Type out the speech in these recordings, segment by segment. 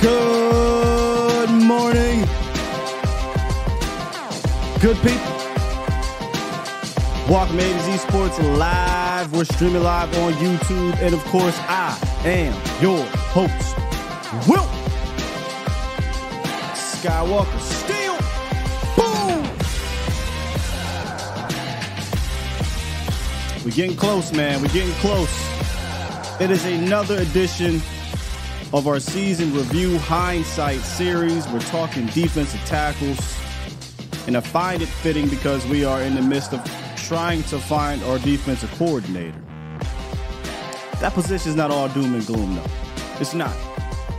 Good morning. Good people. Welcome to Z Sports Live. We're streaming live on YouTube. And of course, I am your host, Will Skywalker. Steele. Boom. We're getting close, man. We're getting close. It is another edition of our season review hindsight series. We're talking defensive tackles. And I find it fitting because we are in the midst of trying to find our defensive coordinator. That position is not all doom and gloom, though. It's not.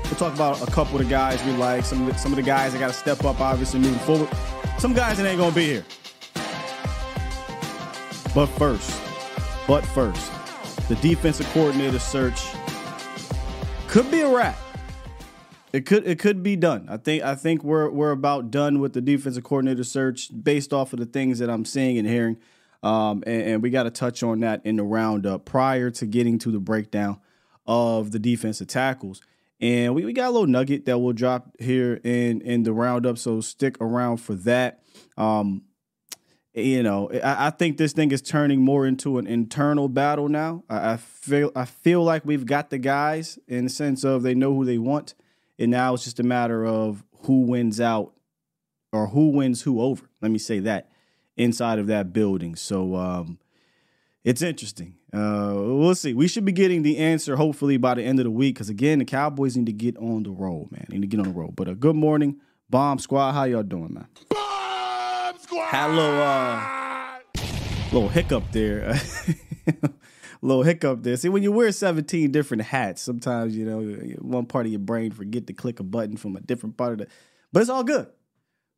We'll talk about a couple of the guys we like, some of the, some of the guys that got to step up, obviously, moving forward. Some guys that ain't going to be here. But first, but first, the defensive coordinator search could be a wrap. It could it could be done. I think I think we're we're about done with the defensive coordinator search based off of the things that I'm seeing and hearing. Um, and, and we got to touch on that in the roundup prior to getting to the breakdown of the defensive tackles. And we, we got a little nugget that we'll drop here in in the roundup, so stick around for that. Um, you know, I, I, think this thing is turning more into an internal battle now. I, I, feel I feel like we've got the guys in the sense of they know who they want, and now it's just a matter of who wins out or who wins who over. Let me say that inside of that building. So um, it's interesting. Uh, we'll see. We should be getting the answer hopefully by the end of the week because again, the Cowboys need to get on the roll, man. They need to get on the roll. But a uh, good morning, Bomb Squad. How y'all doing, man? Little, uh, little hiccup there. little hiccup there. See, when you wear 17 different hats, sometimes, you know, one part of your brain forget to click a button from a different part of the, but it's all good.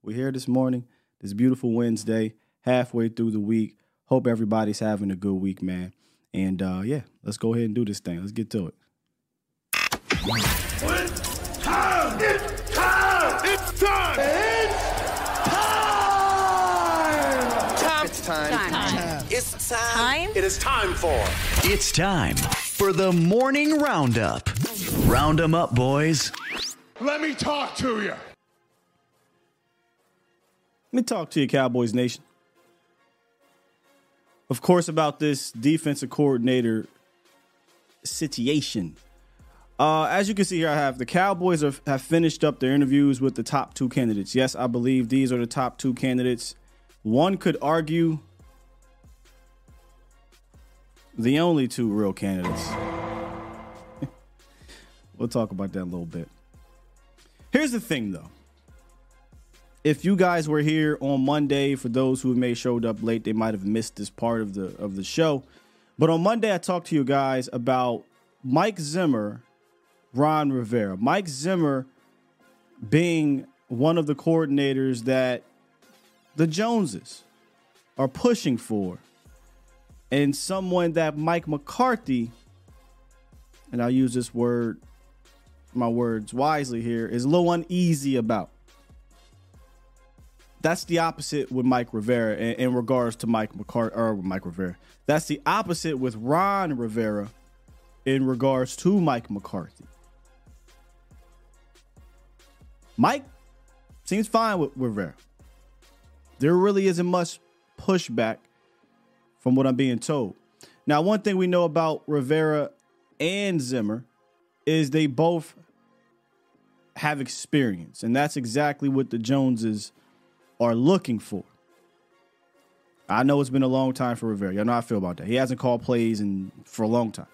We're here this morning, this beautiful Wednesday, halfway through the week. Hope everybody's having a good week, man. And uh, yeah, let's go ahead and do this thing. Let's get to it. It's time! It's time! It's time! Time. Time. time. It's time. time. It is time for. It's time for the morning roundup. Round them up, boys. Let me talk to you. Let me talk to you, Cowboys Nation. Of course, about this defensive coordinator situation. Uh, as you can see here, I have the Cowboys have, have finished up their interviews with the top two candidates. Yes, I believe these are the top two candidates. One could argue the only two real candidates. we'll talk about that a little bit. Here's the thing, though. If you guys were here on Monday, for those who may showed up late, they might have missed this part of the of the show. But on Monday, I talked to you guys about Mike Zimmer, Ron Rivera. Mike Zimmer being one of the coordinators that the Joneses are pushing for. And someone that Mike McCarthy, and I'll use this word, my words wisely here, is a little uneasy about. That's the opposite with Mike Rivera in, in regards to Mike McCarthy or Mike Rivera. That's the opposite with Ron Rivera in regards to Mike McCarthy. Mike seems fine with Rivera there really isn't much pushback from what I'm being told. Now, one thing we know about Rivera and Zimmer is they both have experience, and that's exactly what the Joneses are looking for. I know it's been a long time for Rivera. Y'all know how I feel about that. He hasn't called plays in for a long time.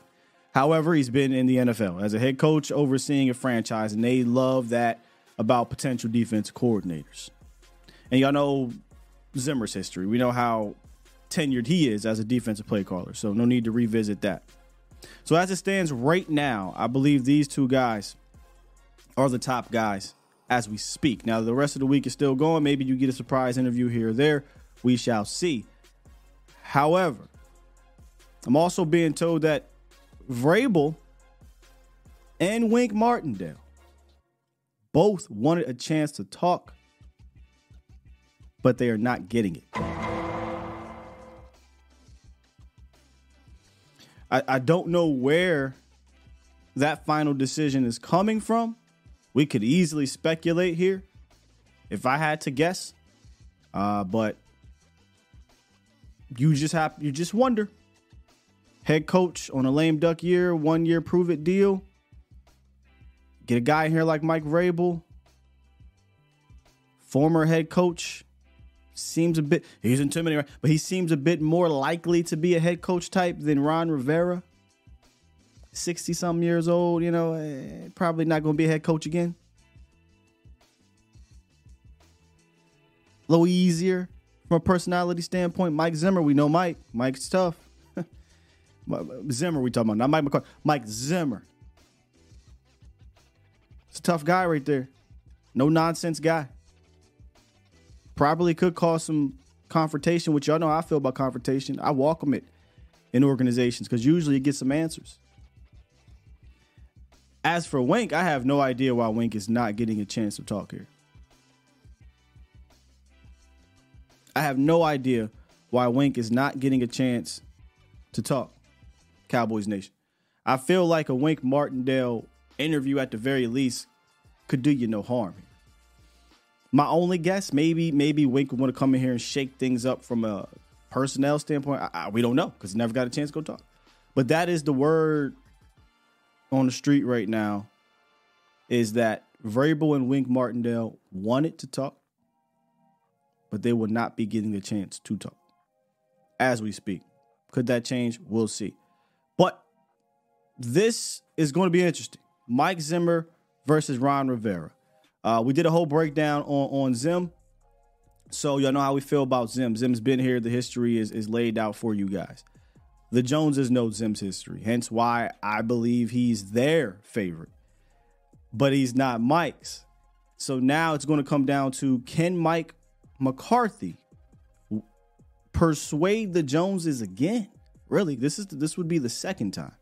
However, he's been in the NFL as a head coach overseeing a franchise, and they love that about potential defense coordinators. And y'all know Zimmer's history. We know how tenured he is as a defensive play caller. So no need to revisit that. So as it stands right now, I believe these two guys are the top guys as we speak. Now the rest of the week is still going. Maybe you get a surprise interview here or there. We shall see. However, I'm also being told that Vrabel and Wink Martindale both wanted a chance to talk, but they are not getting it. I, I don't know where that final decision is coming from. We could easily speculate here if I had to guess. Uh, but you just have you just wonder. Head coach on a lame duck year, one year prove it deal. Get a guy here like Mike Vrabel, former head coach. Seems a bit he's intimidating, but he seems a bit more likely to be a head coach type than Ron Rivera. 60 something years old, you know, eh, probably not going to be a head coach again. A little easier from a personality standpoint. Mike Zimmer, we know Mike. Mike's tough. Zimmer, we talking about, not Mike McCarthy. Mike Zimmer. It's a tough guy right there. No nonsense guy. Probably could cause some confrontation, which y'all know I feel about confrontation. I welcome it in organizations because usually you get some answers. As for Wink, I have no idea why Wink is not getting a chance to talk here. I have no idea why Wink is not getting a chance to talk. Cowboys Nation. I feel like a Wink Martindale interview at the very least could do you no harm. My only guess, maybe maybe Wink would want to come in here and shake things up from a personnel standpoint. I, I, we don't know because he never got a chance to go talk. But that is the word on the street right now is that Vrabel and Wink Martindale wanted to talk, but they will not be getting a chance to talk as we speak. Could that change? We'll see. But this is going to be interesting. Mike Zimmer versus Ron Rivera. Uh, we did a whole breakdown on, on Zim. So y'all know how we feel about Zim. Zim's been here. The history is, is laid out for you guys. The Joneses know Zim's history, hence why I believe he's their favorite, but he's not Mike's. So now it's going to come down to can Mike McCarthy persuade the Joneses again? Really, this is this would be the second time.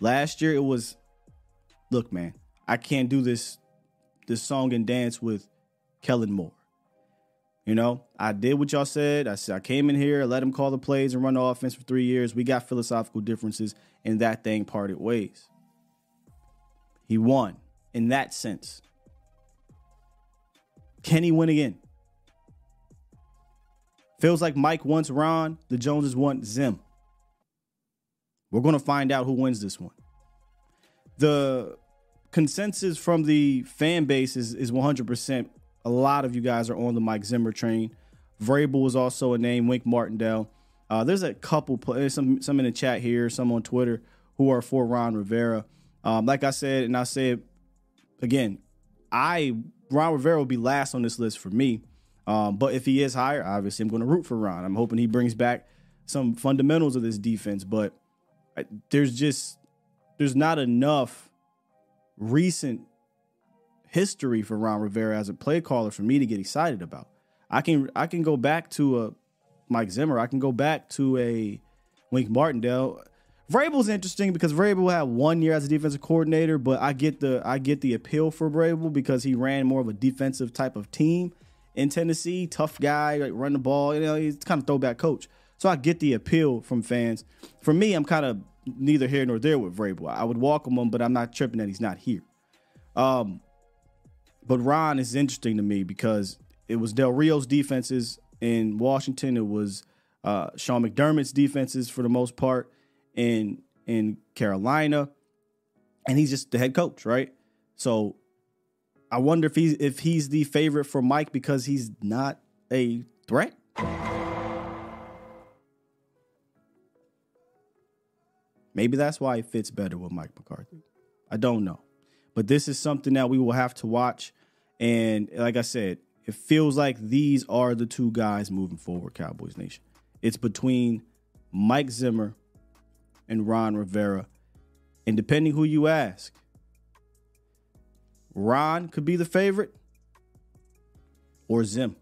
Last year it was, look, man, I can't do this this song and dance with Kellen Moore. You know, I did what y'all said. I said I came in here, let him call the plays and run the offense for three years. We got philosophical differences, and that thing parted ways. He won in that sense. Can he win again? Feels like Mike wants Ron, the Joneses want Zim. We're going to find out who wins this one. The consensus from the fan base is, is 100%. A lot of you guys are on the Mike Zimmer train. Vrabel was also a name, Wink Martindale. Uh, there's a couple, there's some, some in the chat here, some on Twitter who are for Ron Rivera. Um, like I said, and I said again, I Ron Rivera will be last on this list for me. Um, but if he is higher, obviously I'm going to root for Ron. I'm hoping he brings back some fundamentals of this defense. But there's just there's not enough recent history for Ron Rivera as a play caller for me to get excited about. I can I can go back to a Mike Zimmer. I can go back to a Wink Martindale. Vrabel's interesting because Vrabel had one year as a defensive coordinator, but I get the I get the appeal for Vrabel because he ran more of a defensive type of team in Tennessee. Tough guy, like run the ball. You know, he's kind of throwback coach. So I get the appeal from fans. For me, I'm kind of neither here nor there with Vrabel. I would welcome him, but I'm not tripping that he's not here. Um, but Ron is interesting to me because it was Del Rio's defenses in Washington. It was uh, Sean McDermott's defenses for the most part in in Carolina, and he's just the head coach, right? So I wonder if he's if he's the favorite for Mike because he's not a threat. Maybe that's why it fits better with Mike McCarthy. I don't know. But this is something that we will have to watch. And like I said, it feels like these are the two guys moving forward, Cowboys Nation. It's between Mike Zimmer and Ron Rivera. And depending who you ask, Ron could be the favorite or Zim.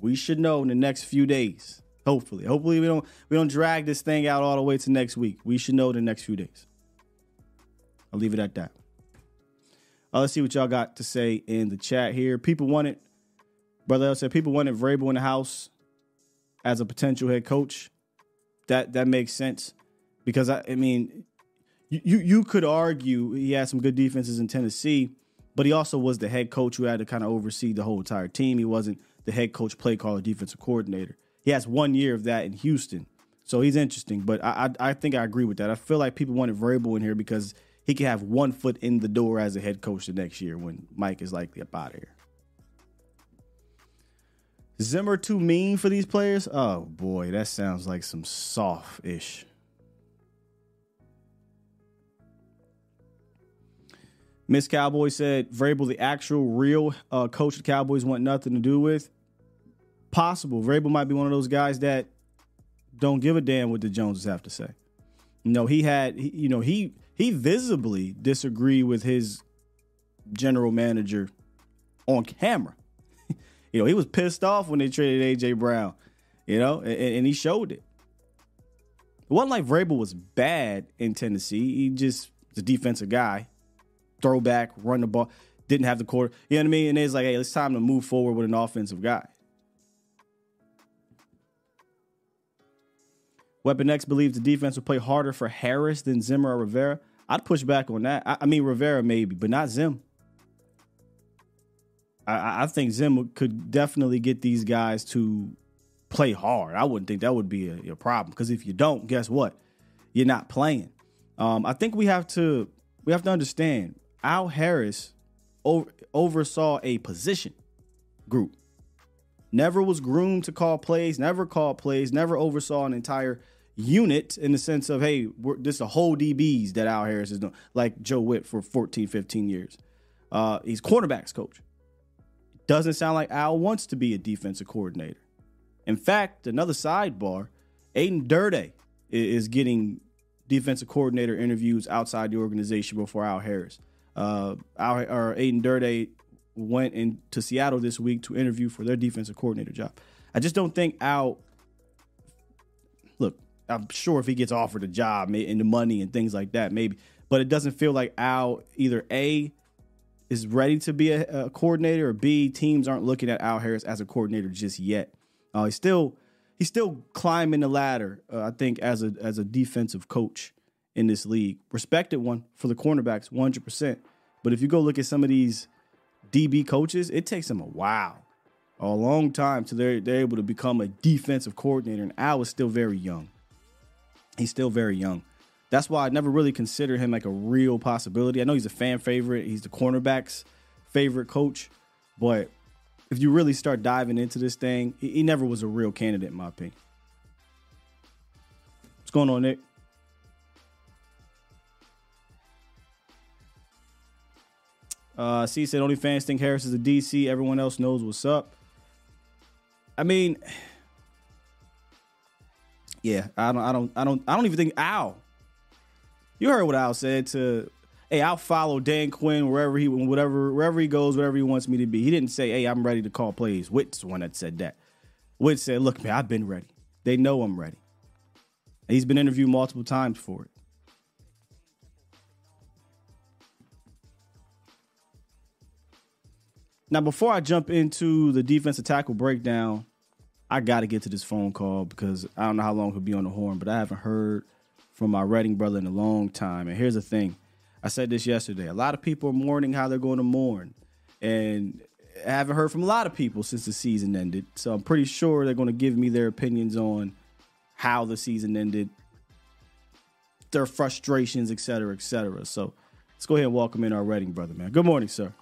We should know in the next few days. Hopefully. Hopefully we don't we don't drag this thing out all the way to next week. We should know the next few days. I'll leave it at that. Uh, let's see what y'all got to say in the chat here. People wanted, brother L said, people wanted Vrabel in the house as a potential head coach. That that makes sense because I, I mean, you, you you could argue he had some good defenses in Tennessee, but he also was the head coach who had to kind of oversee the whole entire team. He wasn't the head coach, play caller, defensive coordinator. He has one year of that in Houston, so he's interesting. But I I, I think I agree with that. I feel like people wanted Vrabel in here because he could have one foot in the door as a head coach the next year when Mike is likely up out of here. Zimmer too mean for these players? Oh boy, that sounds like some soft ish. Miss Cowboy said Vrabel, the actual real uh, coach the Cowboys want nothing to do with. Possible. Vrabel might be one of those guys that don't give a damn what the Joneses have to say. You know, he had, you know, he he visibly disagreed with his general manager on camera. you know, he was pissed off when they traded AJ Brown. You know, and, and he showed it. It wasn't like Vrabel was bad in Tennessee. He just a defensive guy throw back, run the ball, didn't have the quarter. You know what I mean? And it's like, hey, it's time to move forward with an offensive guy. Weapon X believes the defense will play harder for Harris than Zimmer or Rivera. I'd push back on that. I, I mean, Rivera maybe, but not Zim. I, I, think Zim could definitely get these guys to play hard. I wouldn't think that would be a, a problem because if you don't, guess what? You're not playing. Um, I think we have to we have to understand Al Harris over, oversaw a position group. Never was groomed to call plays, never called plays, never oversaw an entire unit in the sense of, hey, this is a whole DBs that Al Harris is doing, like Joe Whitt for 14, 15 years. Uh, he's cornerbacks coach. Doesn't sound like Al wants to be a defensive coordinator. In fact, another sidebar, Aden Durde is getting defensive coordinator interviews outside the organization before Al Harris. Uh, Al, or Aden Durde went into Seattle this week to interview for their defensive coordinator job. I just don't think Al. I'm sure if he gets offered a job and the money and things like that, maybe, but it doesn't feel like Al either a is ready to be a, a coordinator or b teams aren't looking at Al Harris as a coordinator just yet. Uh, he's still he's still climbing the ladder. Uh, I think as a as a defensive coach in this league, respected one for the cornerbacks, one hundred percent. But if you go look at some of these DB coaches, it takes them a while, a long time to they're they're able to become a defensive coordinator. And Al is still very young. He's still very young. That's why I never really consider him like a real possibility. I know he's a fan favorite. He's the cornerbacks' favorite coach, but if you really start diving into this thing, he, he never was a real candidate, in my opinion. What's going on, Nick? Uh, C said only fans think Harris is a DC. Everyone else knows what's up. I mean, yeah, I don't, I don't, I don't, I don't even think Al. You heard what Al said to hey, I'll follow Dan Quinn wherever he whatever wherever he goes, whatever he wants me to be. He didn't say, hey, I'm ready to call plays. Whitt's the one that said that. Whitt said, look, man, I've been ready. They know I'm ready. And he's been interviewed multiple times for it. Now, before I jump into the defensive tackle breakdown, I got to get to this phone call because I don't know how long he'll be on the horn, but I haven't heard from my Reading brother in a long time. And here's the thing I said this yesterday. A lot of people are mourning how they're going to mourn. And I haven't heard from a lot of people since the season ended. So I'm pretty sure they're going to give me their opinions on how the season ended, their frustrations, et cetera, et cetera. So let's go ahead and welcome in our Reading brother, man. Good morning, sir.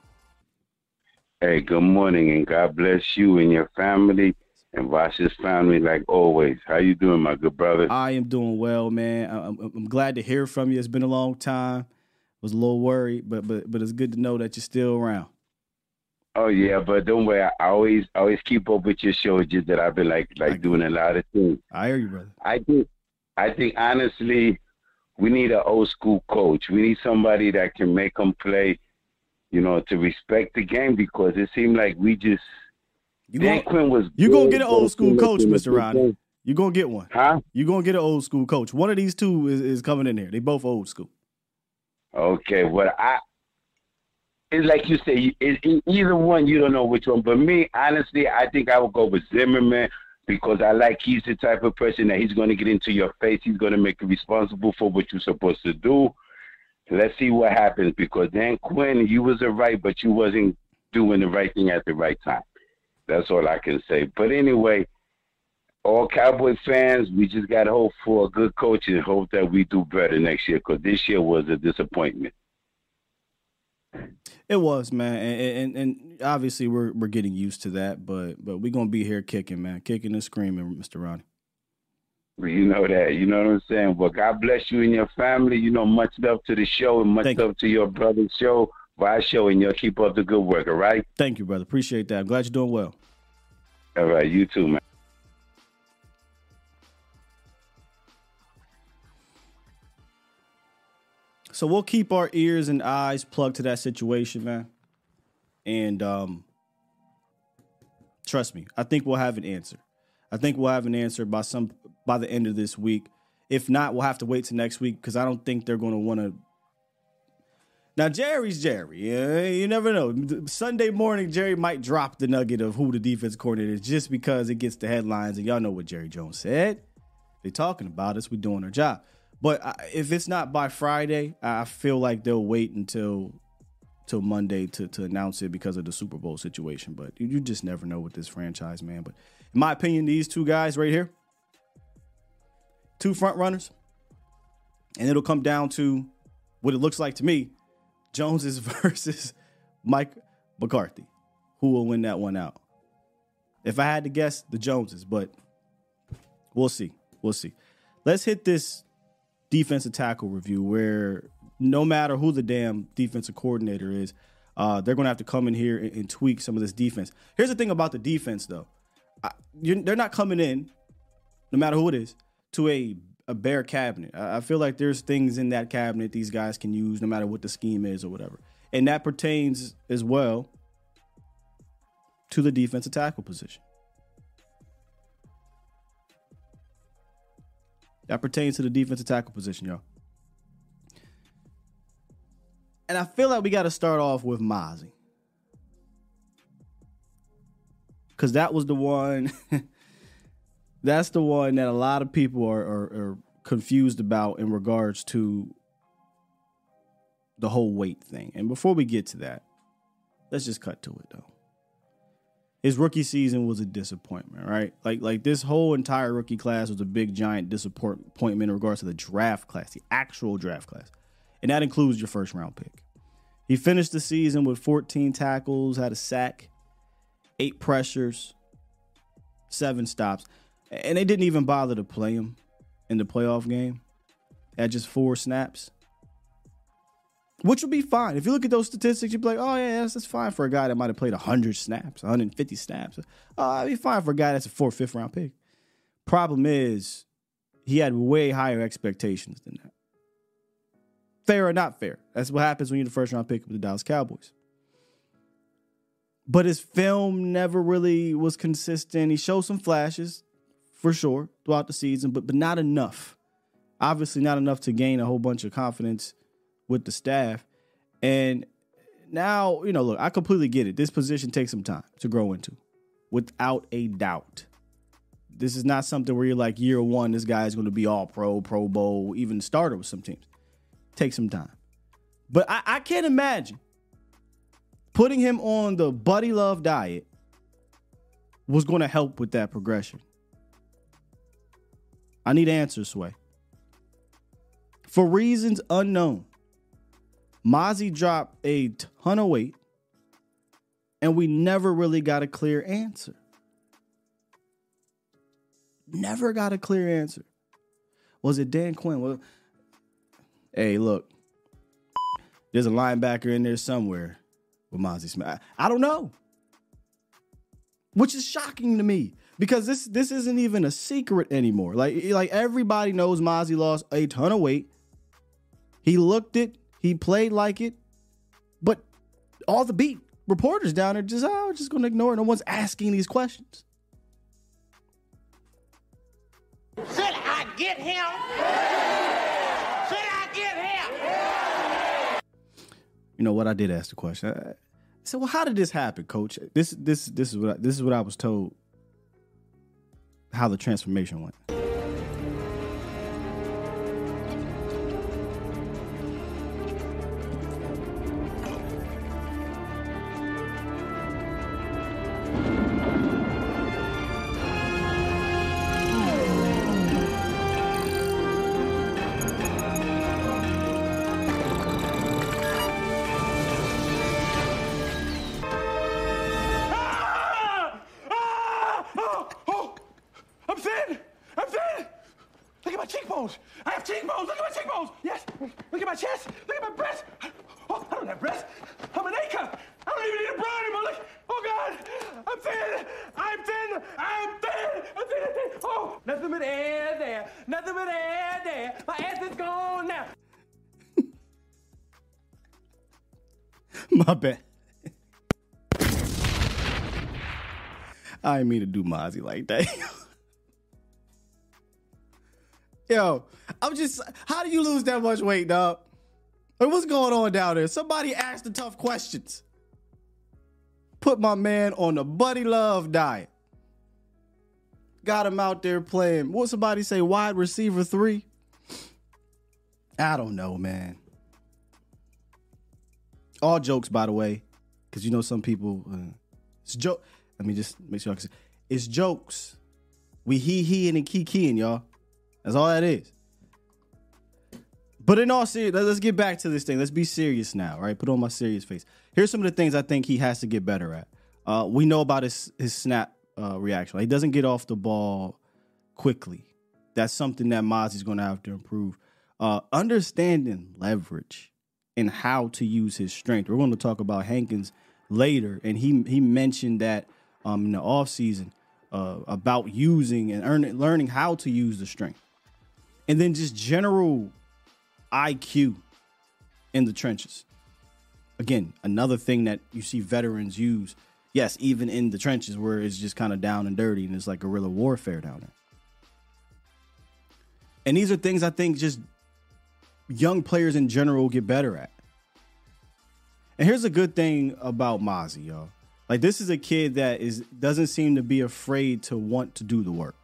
Hey, good morning, and God bless you and your family and Vosh's family like always. How you doing, my good brother? I am doing well, man. I'm, I'm glad to hear from you. It's been a long time I was a little worried, but but but it's good to know that you're still around. Oh yeah, but don't worry. I always always keep up with your show. Just that I've been like like doing a lot of things. I hear you, brother. I think I think honestly, we need an old school coach. We need somebody that can make them play. You know, to respect the game because it seemed like we just. You Dan gonna, Quinn was. you gonna get an old school coach, Mr. Ronnie. You gonna get one. Huh? You gonna get an old school coach. One of these two is, is coming in here. They both old school. Okay, well, I it's like you say, it, it, either one, you don't know which one. But me, honestly, I think I would go with Zimmerman because I like he's the type of person that he's going to get into your face. He's going to make you responsible for what you're supposed to do. Let's see what happens because Dan Quinn, you was a right, but you wasn't doing the right thing at the right time. That's all I can say. But anyway, all Cowboy fans, we just got to hope for a good coach and hope that we do better next year because this year was a disappointment. It was, man, and, and and obviously we're we're getting used to that, but but we're gonna be here kicking, man, kicking and screaming, Mr. Ronnie. You know that. You know what I'm saying? Well, God bless you and your family. You know, much love to the show and much Thank love to your brother's show, my show, and you'll keep up the good work, all right? Thank you, brother. Appreciate that. I'm glad you're doing well. All right, you too, man. So we'll keep our ears and eyes plugged to that situation, man. And um trust me, I think we'll have an answer. I think we'll have an answer by some by the end of this week. If not, we'll have to wait till next week because I don't think they're going to want to. Now Jerry's Jerry. Yeah, you never know. Sunday morning, Jerry might drop the nugget of who the defense coordinator is just because it gets the headlines, and y'all know what Jerry Jones said. They're talking about us. We're doing our job. But if it's not by Friday, I feel like they'll wait until till Monday to to announce it because of the Super Bowl situation. But you, you just never know with this franchise, man. But in my opinion, these two guys right here, two front runners, and it'll come down to what it looks like to me: Joneses versus Mike McCarthy. Who will win that one out? If I had to guess, the Joneses, but we'll see. We'll see. Let's hit this defensive tackle review where no matter who the damn defensive coordinator is, uh, they're going to have to come in here and, and, tweak some of this defense. Here's the thing about the defense, though. I, they're not coming in, no matter who it is, to a, a bare cabinet. I, feel like there's things in that cabinet these guys can use no matter what the scheme is or whatever. And that pertains as well to the defensive tackle position. That pertains to the defensive tackle position, y'all. And I feel like we got to start off with Mazi. Because that was the one, that's the one that a lot of people are, are, are confused about in regards to the whole weight thing. And before we get to that, let's just cut to it though his rookie season was a disappointment, right? Like like this whole entire rookie class was a big giant disappointment in regards to the draft class, the actual draft class. And that includes your first round pick. He finished the season with 14 tackles, had a sack, eight pressures, seven stops. And they didn't even bother to play him in the playoff game at just four snaps which would be fine. If you look at those statistics, you'd be like, oh, yeah, that's, that's fine for a guy that might have played 100 snaps, 150 snaps. Uh, oh, that'd be fine for a guy that's a fourth, fifth round pick. Problem is, he had way higher expectations than that. Fair or not fair. That's what happens when you're the first round pick with the Dallas Cowboys. But his film never really was consistent. He showed some flashes, for sure, throughout the season, but but not enough. Obviously, not enough to gain a whole bunch of confidence with the staff. And now, you know, look, I completely get it. This position takes some time to grow into, without a doubt. This is not something where you're like year one, this guy is going to be all pro, pro bowl, even starter with some teams. Take some time. But I, I can't imagine putting him on the Buddy Love diet was going to help with that progression. I need answers, Sway. For reasons unknown, Mazi dropped a ton of weight, and we never really got a clear answer. Never got a clear answer. Was it Dan Quinn? Well, hey, look, there's a linebacker in there somewhere with Mazi Smith. I don't know. which is shocking to me because this this isn't even a secret anymore. Like like everybody knows Mazi lost a ton of weight. He looked it, he played like it, but all the beat reporters down there just oh, just gonna ignore it. No one's asking these questions. Should I get him? Should I get him? You know what? I did ask the question. I said, "Well, how did this happen, Coach? This this this is what I, this is what I was told. How the transformation went." Didn't mean to do Mazi like that. Yo, I'm just. How do you lose that much weight, dog? Like, what's going on down there? Somebody ask the tough questions. Put my man on the Buddy Love diet. Got him out there playing. What somebody say? Wide receiver three. I don't know, man. All jokes, by the way, because you know some people. Uh, it's joke. Let me just make sure I can say it's jokes. We he he and kikiing, y'all. That's all that is. But in all seriousness, let's get back to this thing. Let's be serious now, right? Put on my serious face. Here's some of the things I think he has to get better at. Uh, we know about his his snap uh, reaction. He doesn't get off the ball quickly. That's something that Mazi's going to have to improve. Uh, understanding leverage and how to use his strength. We're going to talk about Hankins later, and he he mentioned that um, in the offseason uh, about using and earning, learning how to use the strength, and then just general IQ in the trenches. Again, another thing that you see veterans use. Yes, even in the trenches where it's just kind of down and dirty and it's like guerrilla warfare down there. And these are things I think just young players in general get better at. And here's a good thing about Mazi, y'all. Like this is a kid that is doesn't seem to be afraid to want to do the work.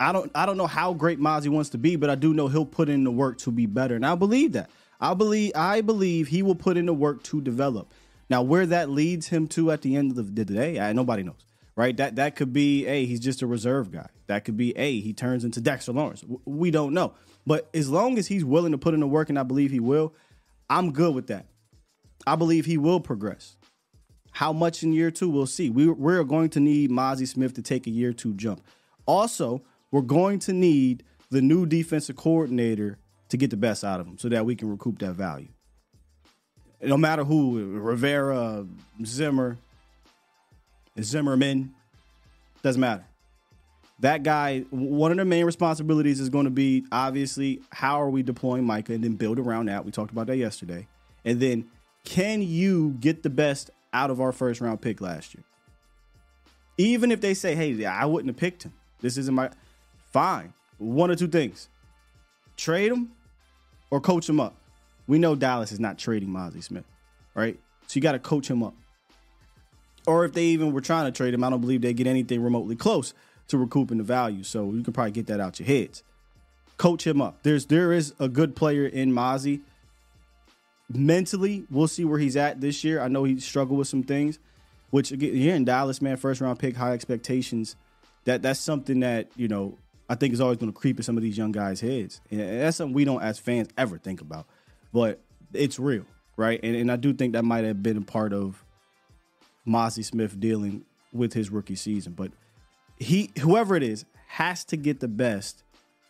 I don't I don't know how great Mazi wants to be, but I do know he'll put in the work to be better. And I believe that. I believe I believe he will put in the work to develop. Now, where that leads him to at the end of the day, I, nobody knows. Right? That that could be a he's just a reserve guy. That could be a he turns into Dexter Lawrence. We don't know. But as long as he's willing to put in the work, and I believe he will, I'm good with that. I believe he will progress. How much in year two, we'll see. We, we're going to need Mazi Smith to take a year two jump. Also, we're going to need the new defensive coordinator to get the best out of him so that we can recoup that value. No matter who, Rivera, Zimmer, Zimmerman, doesn't matter. That guy, one of the main responsibilities is going to be obviously how are we deploying Micah and then build around that. We talked about that yesterday. And then can you get the best out of our first round pick last year? Even if they say, hey, I wouldn't have picked him. This isn't my fine. One or two things. Trade him or coach him up. We know Dallas is not trading Mazi Smith, right? So you got to coach him up. Or if they even were trying to trade him, I don't believe they get anything remotely close to recouping the value. So you can probably get that out your heads. Coach him up. There's there is a good player in Mazi. Mentally, we'll see where he's at this year. I know he struggled with some things, which again, here in Dallas, man, first round pick, high expectations. That that's something that you know I think is always going to creep in some of these young guys' heads, and that's something we don't as fans ever think about. But it's real, right? And and I do think that might have been a part of Mazi Smith dealing with his rookie season, but he whoever it is has to get the best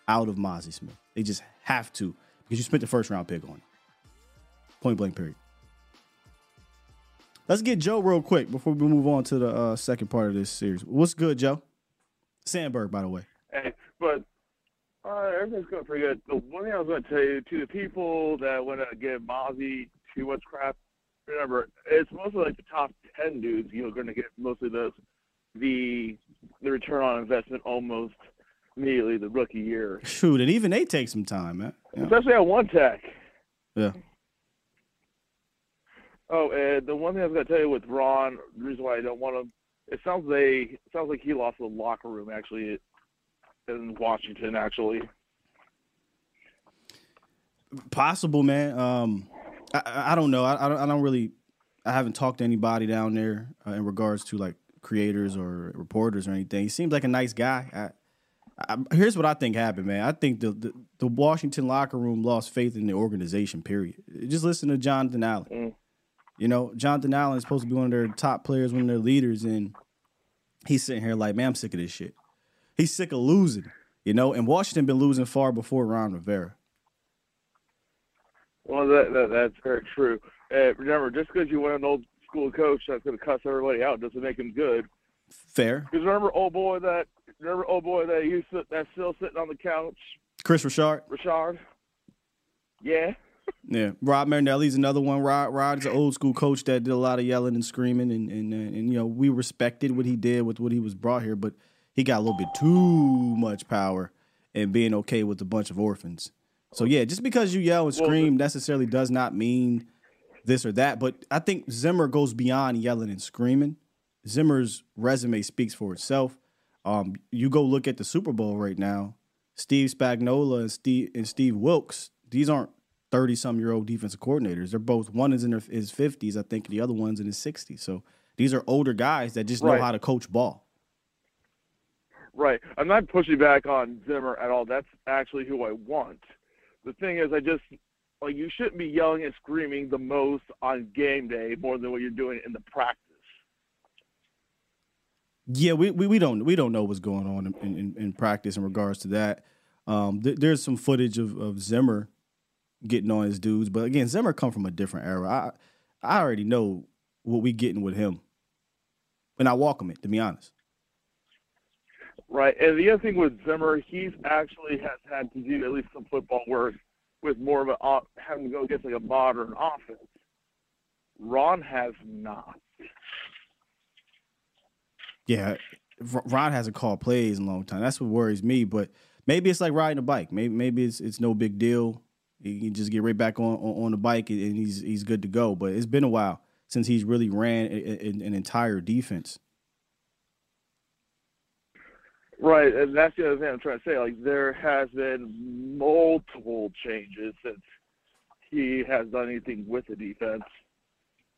out of Mazi Smith. They just have to because you spent the first round pick on him. Point blank period. Let's get Joe real quick before we move on to the uh, second part of this series. What's good, Joe? Sandberg, by the way. Hey, but uh, everything's going pretty good. The one thing I was going to tell you to the people that want to give Mazi too much crap, remember it's mostly like the top ten dudes. You're going to get mostly those the the return on investment almost immediately the rookie year, Shoot, and even they take some time, man. Yeah. especially at one tech. yeah. Oh, and the one thing I was going to tell you with Ron, the reason why I don't want him, it sounds they it sounds like he lost the locker room actually in Washington actually. Possible, man. Um, I- I, I don't know. I, I don't. I don't really. I haven't talked to anybody down there uh, in regards to like creators or reporters or anything. He seems like a nice guy. I, I, here's what I think happened, man. I think the, the the Washington locker room lost faith in the organization. Period. Just listen to Jonathan Allen. Mm. You know, Jonathan Allen is supposed to be one of their top players, one of their leaders, and he's sitting here like, man, I'm sick of this shit. He's sick of losing. You know, and Washington been losing far before Ron Rivera. Well, that, that that's very true. Uh, remember, just because you want an old school coach that's going to cuss everybody out doesn't make him good. Fair. Because remember, old boy that remember, old boy that you sit that's still sitting on the couch, Kris Richard. Richard. Yeah, Yeah, Rod Marinelli's another one. Rod Rod's an old school coach that did a lot of yelling and screaming, and and and, and you know we respected what he did with what he was brought here, but he got a little bit too much power and being okay with a bunch of orphans. So yeah, just because you yell and scream necessarily does not mean this or that. But I think Zimmer goes beyond yelling and screaming. Zimmer's resume speaks for itself. Um, you go look at the Super Bowl right now. Steve Spagnuolo and Steve and Steve Wilks. These aren't thirty some year old defensive coordinators. They're both one is in their, his fifties, I think, and the other one's in his sixties. So these are older guys that just know how to coach ball. right. I'm not pushing back on Zimmer at all. That's actually who I want. The thing is, I just like you shouldn't be yelling and screaming the most on game day more than what you're doing in the practice. Yeah, we, we, we don't we don't know what's going on in, in, in practice in regards to that. Um, th- there's some footage of, of Zimmer getting on his dudes, but again, Zimmer come from a different era. I I already know what we getting with him, and I welcome it to be honest. Right. And the other thing with Zimmer, he's actually has had to do at least some football work with more of a op- having to go against like a modern offense. Ron has not. Yeah, Ron hasn't called plays in a long time. That's what worries me. But maybe it's like riding a bike. Maybe maybe it's it's no big deal. He can just get right back on on, on the bike and he's he's good to go. But it's been a while since he's really ran a- a- an entire defense. Right, and that's the other thing I'm trying to say. Like there has been multiple changes since he has done anything with the defense.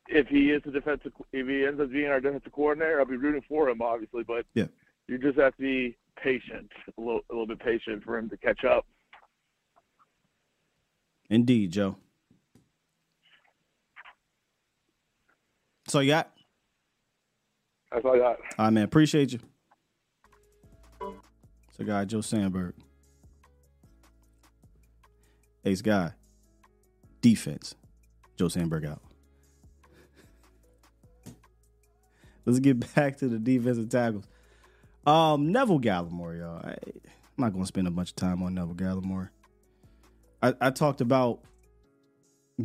If he is the defensive, if he ends up being our defensive coordinator, I'll be rooting for him, obviously. But Yeah. you just have to be patient, a little, a little bit patient for him to catch up. Indeed, Joe. So you got, That's all I got. all right, man. Appreciate you. It's a guy, Joe Sandberg. Ace guy. Defense. Joe Sandberg out. Let's get back to the defensive tackles. Um, Neville Gallimore, y'all. I, I'm not gonna spend a bunch of time on Neville Gallimore. I, I talked about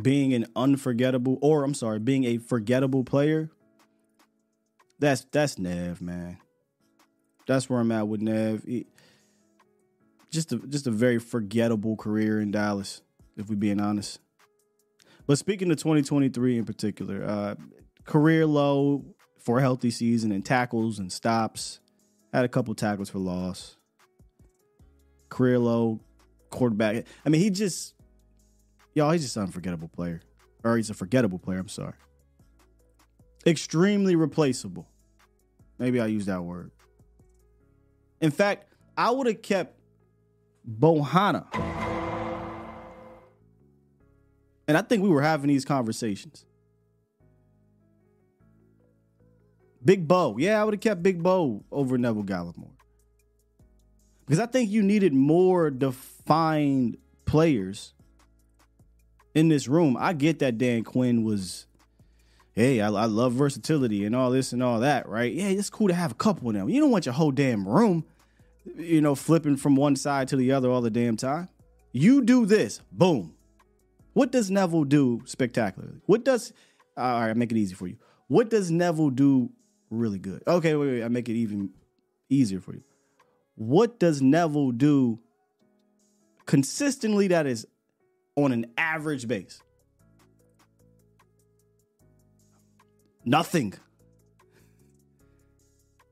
being an unforgettable, or I'm sorry, being a forgettable player. That's that's Nev, man. That's where I'm at with Nev. He- just a just a very forgettable career in Dallas, if we're being honest. But speaking of 2023 in particular, uh, career low for a healthy season in tackles and stops. Had a couple tackles for loss. Career low quarterback. I mean, he just y'all, he's just an unforgettable player. Or he's a forgettable player, I'm sorry. Extremely replaceable. Maybe I use that word. In fact, I would have kept Bohanna. And I think we were having these conversations. Big Bo. Yeah, I would have kept Big Bo over Neville Gallimore. Because I think you needed more defined players in this room. I get that Dan Quinn was hey, I, I love versatility and all this and all that, right? Yeah, it's cool to have a couple of them. You don't want your whole damn room, you know, flipping from one side to the other all the damn time. You do this, boom. What does Neville do spectacularly? What does all right, I make it easy for you. What does Neville do really good? Okay, wait, wait, I make it even easier for you. What does Neville do consistently that is on an average base? Nothing.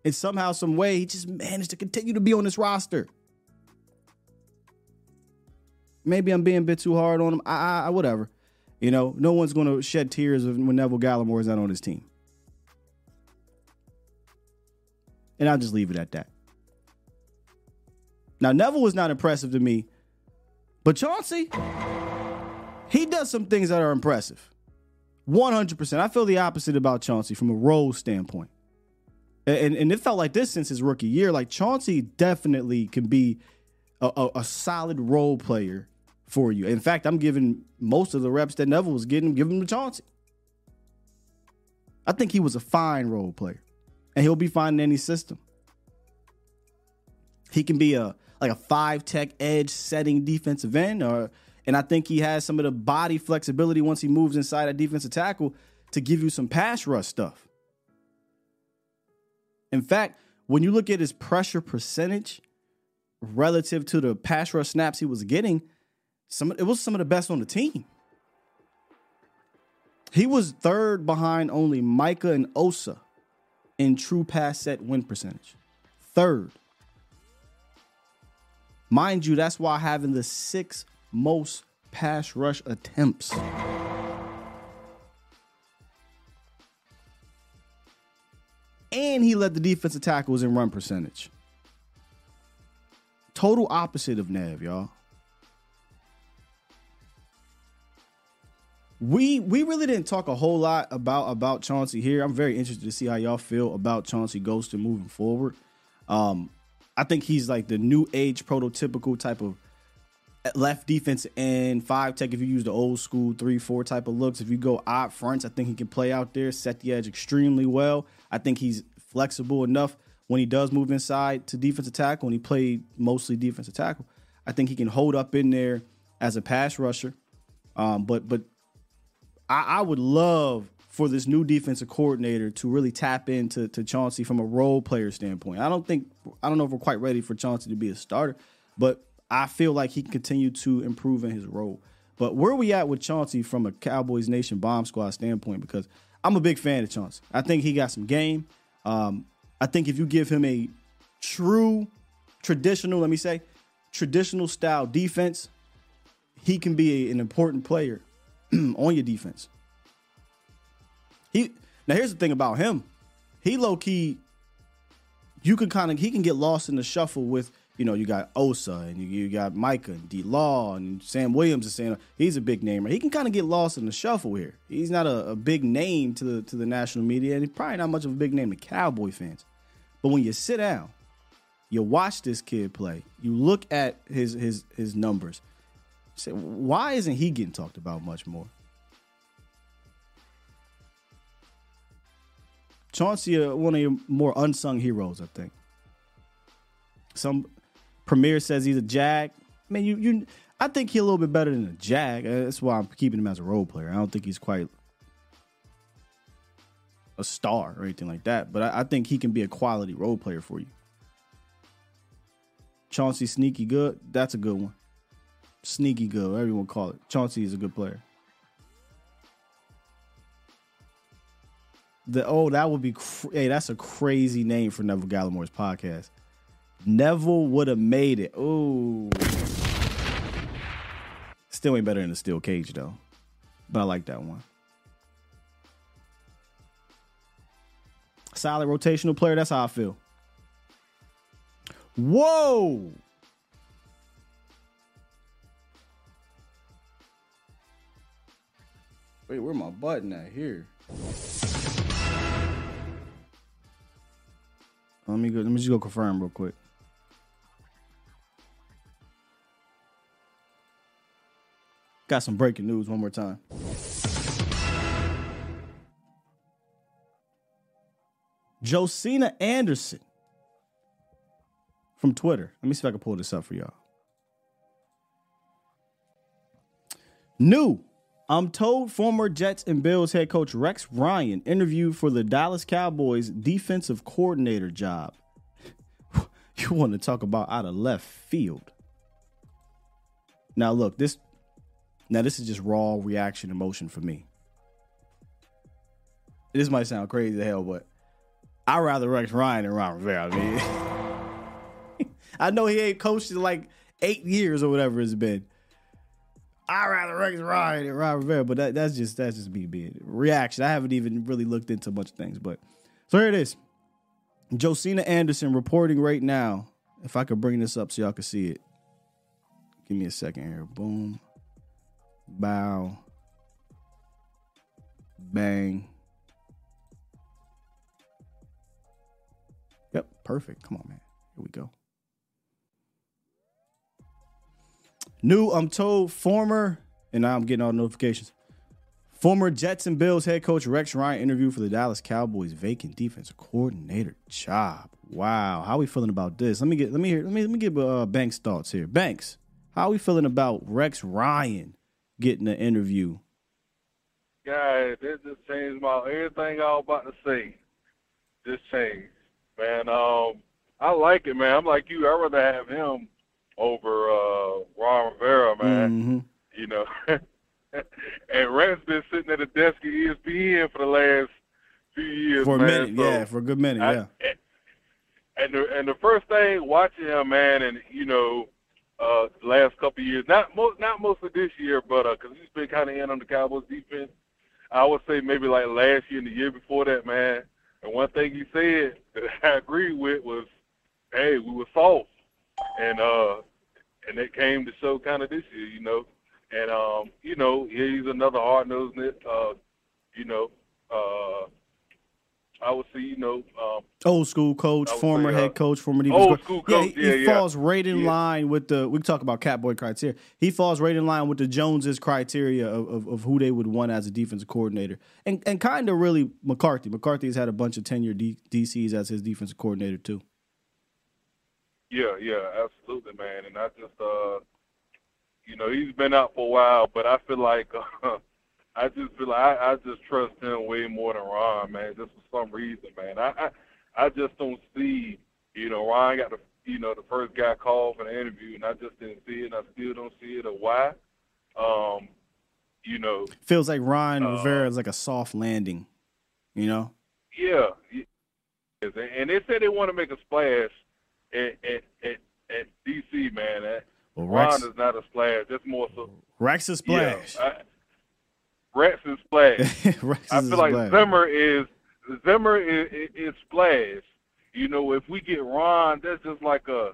And somehow, some way, he just managed to continue to be on this roster. Maybe I'm being a bit too hard on him. I, I whatever. You know, no one's going to shed tears when Neville Gallimore is not on his team. And I'll just leave it at that. Now, Neville was not impressive to me, but Chauncey, he does some things that are impressive. 100%. I feel the opposite about Chauncey from a role standpoint. And, and it felt like this since his rookie year. Like Chauncey definitely can be a, a, a solid role player for you. In fact, I'm giving most of the reps that Neville was getting, giving them to Chauncey. I think he was a fine role player, and he'll be fine in any system. He can be a like a five tech edge setting defensive end, or and I think he has some of the body flexibility once he moves inside a defensive tackle to give you some pass rush stuff. In fact, when you look at his pressure percentage relative to the pass rush snaps he was getting, some it was some of the best on the team. He was third behind only Micah and Osa in true pass set win percentage. Third. Mind you, that's why having the sixth most pass rush attempts. And he led the defensive tackles in run percentage. Total opposite of Nev, y'all. we we really didn't talk a whole lot about about Chauncey here. I'm very interested to see how y'all feel about Chauncey Golston moving forward. Um, I think he's like the new age prototypical type of left defense and five tech. If you use the old school three four type of looks, if you go odd fronts, I think he can play out there, set the edge extremely well. I think he's flexible enough when he does move inside to defensive tackle. When he played mostly defensive tackle, I think he can hold up in there as a pass rusher. Um, but but I, I would love for this new defensive coordinator to really tap into to Chauncey from a role player standpoint. I don't think I don't know if we're quite ready for Chauncey to be a starter, but I feel like he can continue to improve in his role. But where are we at with Chauncey from a Cowboys Nation bomb squad standpoint? Because I'm a big fan of Chauncey. I think he got some game. Um, I think if you give him a true traditional, let me say, traditional style defense, he can be a, an important player on your defense. He now here's the thing about him. He low key, you can kind of he can get lost in the shuffle with you know you got Osa and you, you got Micah and D Law and Sam Williams is saying he's a big name. He can kind of get lost in the shuffle here. He's not a, a big name to the to the national media and he's probably not much of a big name to Cowboy fans. But when you sit down, you watch this kid play, you look at his his his numbers, Say, why isn't he getting talked about much more? Chauncey, uh, one of your more unsung heroes, I think. Some Premier says he's a jag. I mean, you, you, I think he's a little bit better than a jag. Uh, that's why I'm keeping him as a role player. I don't think he's quite a star or anything like that, but I, I think he can be a quality role player for you. Chauncey sneaky good. That's a good one sneaky good, to call it. Chauncey is a good player. The oh, that would be cr- hey, that's a crazy name for Neville Gallimore's podcast. Neville would have made it. Oh, still ain't better than the steel cage though, but I like that one. Solid rotational player. That's how I feel. Whoa. Wait, where my button at here? Let me go. Let me just go confirm real quick. Got some breaking news one more time. Josina Anderson from Twitter. Let me see if I can pull this up for y'all. New. I'm told former Jets and Bills head coach Rex Ryan interviewed for the Dallas Cowboys defensive coordinator job. you want to talk about out of left field. Now look, this now this is just raw reaction emotion for me. This might sound crazy as hell, but I'd rather Rex Ryan than Ron Rivera. I mean, I know he ain't coached in like eight years or whatever it's been. I'd rather Rex Ryan than Ron Rivera, but that, that's just that's just me being reaction. I haven't even really looked into much things, but so here it is. Josina Anderson reporting right now. If I could bring this up so y'all can see it. Give me a second here. Boom. Bow. Bang. Yep, perfect. Come on, man. Here we go. New, I'm told, former, and now I'm getting all the notifications. Former Jets and Bills head coach Rex Ryan interviewed for the Dallas Cowboys vacant defensive coordinator job. Wow, how are we feeling about this? Let me get let me hear let me let me give uh, Banks thoughts here. Banks, how are we feeling about Rex Ryan getting an interview? Guys, this just changed my everything I was about to say. Just changed, man. Um, I like it, man. I'm like you. I'd rather have him over uh, Ron Rivera, man. Mhm. You know. and Rex been sitting at the desk at ESPN for the last few years, For a man. minute, so yeah, for a good minute, I- yeah. and the and the first thing watching him, man, and you know, uh, the last couple of years, not most, not mostly this year, but because he's been kind of in on the Cowboys defense. I would say maybe like last year and the year before that, man. And one thing he said that I agree with was, "Hey, we were soft," and uh, and it came to show kind of this year, you know. And um, you know, he's another hard nosed, uh, you know, uh, I would say, you know, um, Old school coach, former say, uh, head coach, former old defensive school Yeah, coach, he, yeah, he yeah. falls right in Yeah. line with the. We talk about Catboy criteria. He falls right in line with the Joneses criteria of, of, of who they would want as a defensive coordinator, and and kind of really McCarthy. McCarthy has had a bunch of tenure D, DCs as his defensive coordinator too. Yeah, yeah, absolutely, man. And I just, uh, you know, he's been out for a while, but I feel like, uh, I just feel like I, I just trust him way more than Ron, man. Just for some reason, man. I, I, I just don't see, you know, Ron got the, you know, the first guy called for the interview, and I just didn't see it, and I still don't see it. Or why? Um, you know, Feels like Ron Uh, Rivera is like a soft landing, you know. Yeah, y- yes, and and they said they want to make a splash at at at, at DC, man. That Well, Ron is not a splash. That's more so. Rex is splash. Yeah, I, Rex is splash. Rex I feel like splash. Zimmer is Zimmer is, is, is splash. You know, if we get Ron, that's just like a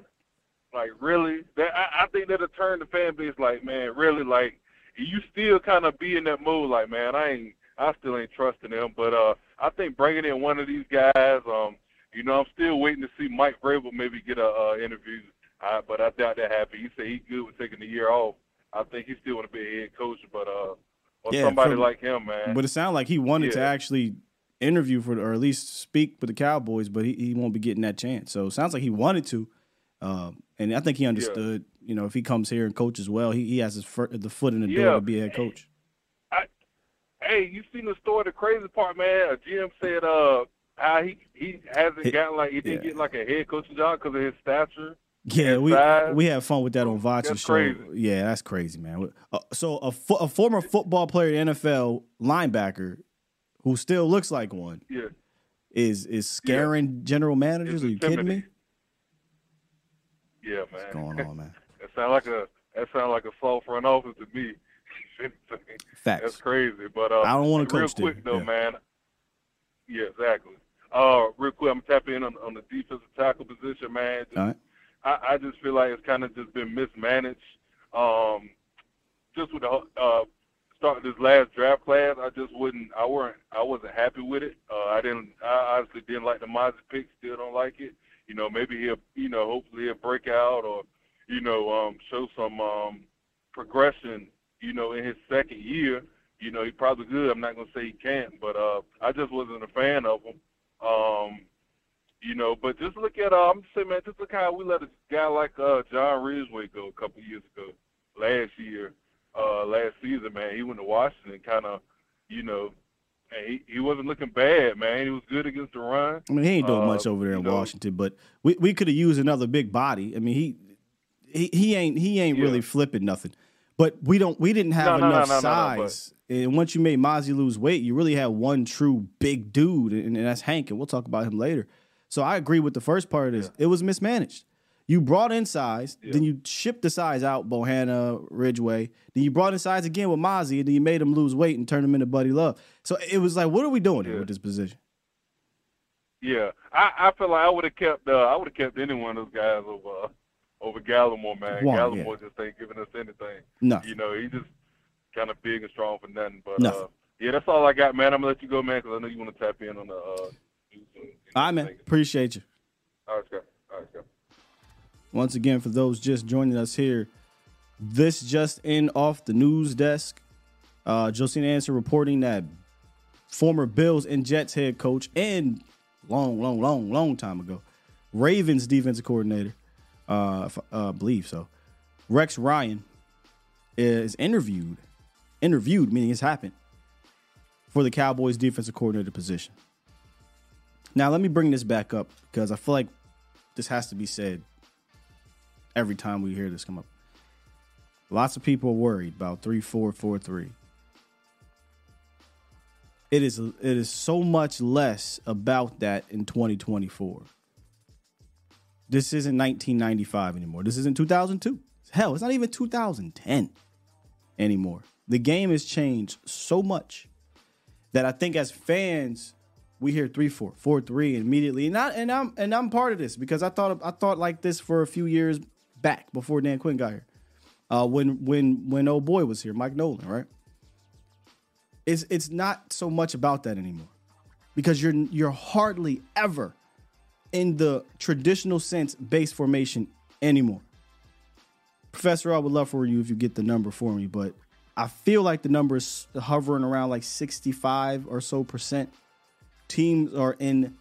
like really. That I, I think that'll turn the fan base like, man, really like you still kind of be in that mood, like, man, I ain't, I still ain't trusting him. But uh, I think bringing in one of these guys, um, you know, I'm still waiting to see Mike Vrabel maybe get a uh, interview. Uh, but I doubt that happen. He said he's good with taking the year off. I think he still want to be a head coach, but uh, or Yeah, somebody like him, man. But it sounded like he wanted to actually interview for, or at least speak with the Cowboys, but he, he won't be getting that chance. So it sounds like he wanted to, um, and I think he understood. You know, if he comes here and coaches well, he, he has his fir- the foot in the door to be a head coach. I Hey, you seen the story? The crazy part, man. A GM said uh how he he hasn't gotten like he didn't yeah. get like a head coaching job because of his stature. Yeah, we size. we have fun with that on Vacha's show. crazy. Yeah, that's crazy, man. Uh, so a, fo- a former football player, NFL linebacker, who still looks like one, Yeah, is is scaring general managers. It's Are you kidding me? yeah, man. What's going on, man? That sound like a that sound like a soft front office to me. Facts. That's crazy. But uh, I don't wanna coach there, quick though, yeah. man. Yeah, exactly. Uh, real quick, I'm tapping in on, on the defensive tackle position, man. Just right. I, I just feel like it's kind of just been mismanaged. Um, just with the uh, start of this last draft class, I just wouldn't. I weren't. I wasn't happy with it. Uh, I didn't. I obviously didn't like the Mazi pick. Still don't like it. You know, maybe he'll. You know, hopefully he'll break out or, you know, um, show some um, progression. You know, in his second year. You know, he probably good. I'm not gonna say he can't, but uh, I just wasn't a fan of him. Um, You know, but just look at uh, I'm saying, man, just look how we let a guy like uh John Ridgeway go a couple years ago, last year, uh last season, man. He went to Washington, kind of, you know, and he he wasn't looking bad, man. He was good against the run. I mean, he ain't doing Uh, much over there in know, Washington, but we, we could have used another big body. I mean, he he, he ain't he ain't Yeah. really flipping nothing. But we don't we didn't have No, no, no, enough no, no, size. and once you made Mazi lose weight, you really had one true big dude, and, and that's Hank, and we'll talk about him later. So I agree with the first part of this. It was mismanaged. You brought in size, then you shipped the size out, Bohanna, Ridgeway. Then you brought in size again with Mazi, and then you made him lose weight and turn him into Buddy Love. So it was like, what are we doing here with this position? Yeah, I I feel like I would have kept uh, I would have kept any one of those guys over uh, over Gallimore, man. One, Gallimore just ain't giving us anything. No. You know, he just kind of big and strong for nothing. But Nothing. uh, yeah, that's all I got, man. I'm gonna let you go, man, because I know you want to tap in on the. Uh, news and- and All right, man. Appreciate you. All right, Scott. All right, Scott. Once again, for those just joining us here, this just in off the news desk. Uh, Josina reporting that former Bills and Jets head coach and long, long, long, long time ago, Ravens defensive coordinator, uh, uh, believe so, Rex Ryan is interviewed, interviewed meaning it's happened for the Cowboys defensive coordinator position. Now let me bring this back up because I feel like this has to be said every time we hear this come up. Lots of people are worried about three four four three. It is it is so much less about that in 2024. This isn't 1995 anymore. This isn't 2002. Hell, it's not even 2010 anymore. The game has changed so much that I think as fans we hear three four four three immediately and I, and I'm and I'm part of this because I thought I thought like this for a few years back before Dan Quinn got here. Uh, when when when old boy was here, Mike Nolan, right? It's it's not so much about that anymore because you're you're hardly ever in the traditional sense base formation anymore. Professor, I would love for you if you get the number for me, but I feel like the number is hovering around like 65 or so percent. Teams are in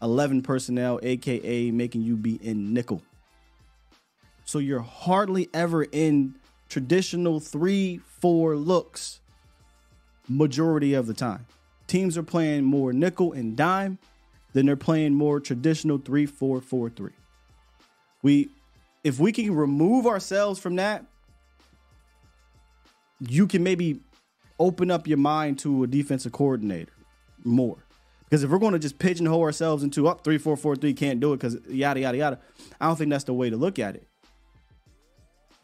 11 personnel, aka making you be in nickel. So you're hardly ever in traditional three, four looks majority of the time. Teams are playing more nickel and dime than they're playing more traditional three, four, four, three. We if we can remove ourselves from that, you can maybe open up your mind to a defensive coordinator more. Because if we're going to just pigeonhole ourselves into up three, four, four, three, can't do it because yada yada yada, I don't think that's the way to look at it.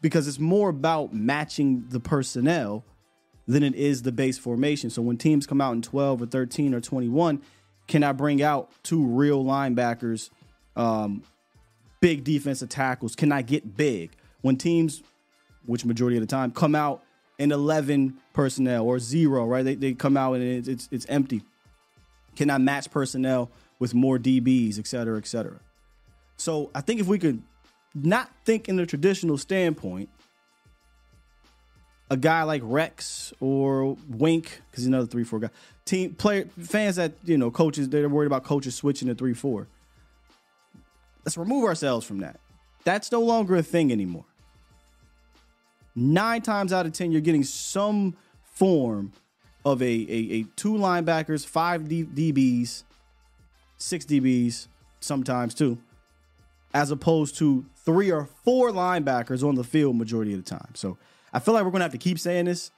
Because it's more about matching the personnel than it is the base formation. So when teams come out in 12 or 13 or 21, can I bring out two real linebackers, um, big defensive tackles? Can I get big? When teams, which majority of the time, come out in 11 personnel or zero, right? They, they come out and it's, it's, it's empty. Can I match personnel with more DBs, et cetera, et cetera? So I think if we could not think in the traditional standpoint, a guy like Rex or Wink, because he's another three four guy. Team player fans that you know coaches they're worried about coaches switching to three four. Let's remove ourselves from that. That's no longer a thing anymore. Nine times out of ten, you're getting some form of a a, a two linebackers, five D, DBs, six DBs, sometimes two, as opposed to three or four linebackers on the field majority of the time. So I feel like we're gonna have to keep saying this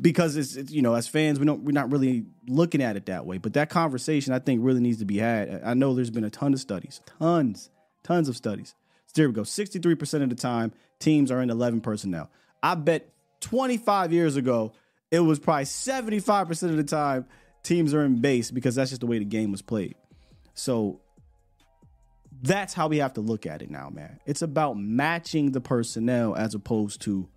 because it's, it's you know as fans we don't we're not really looking at it that way. But that conversation I think really needs to be had. I know there's been a ton of studies, tons, tons of studies. So there we go. 63% of the time teams are in 11 personnel. I bet 25 years ago it was probably 75% of the time teams are in base because that's just the way the game was played. So that's how we have to look at it now, man. It's about matching the personnel as opposed to,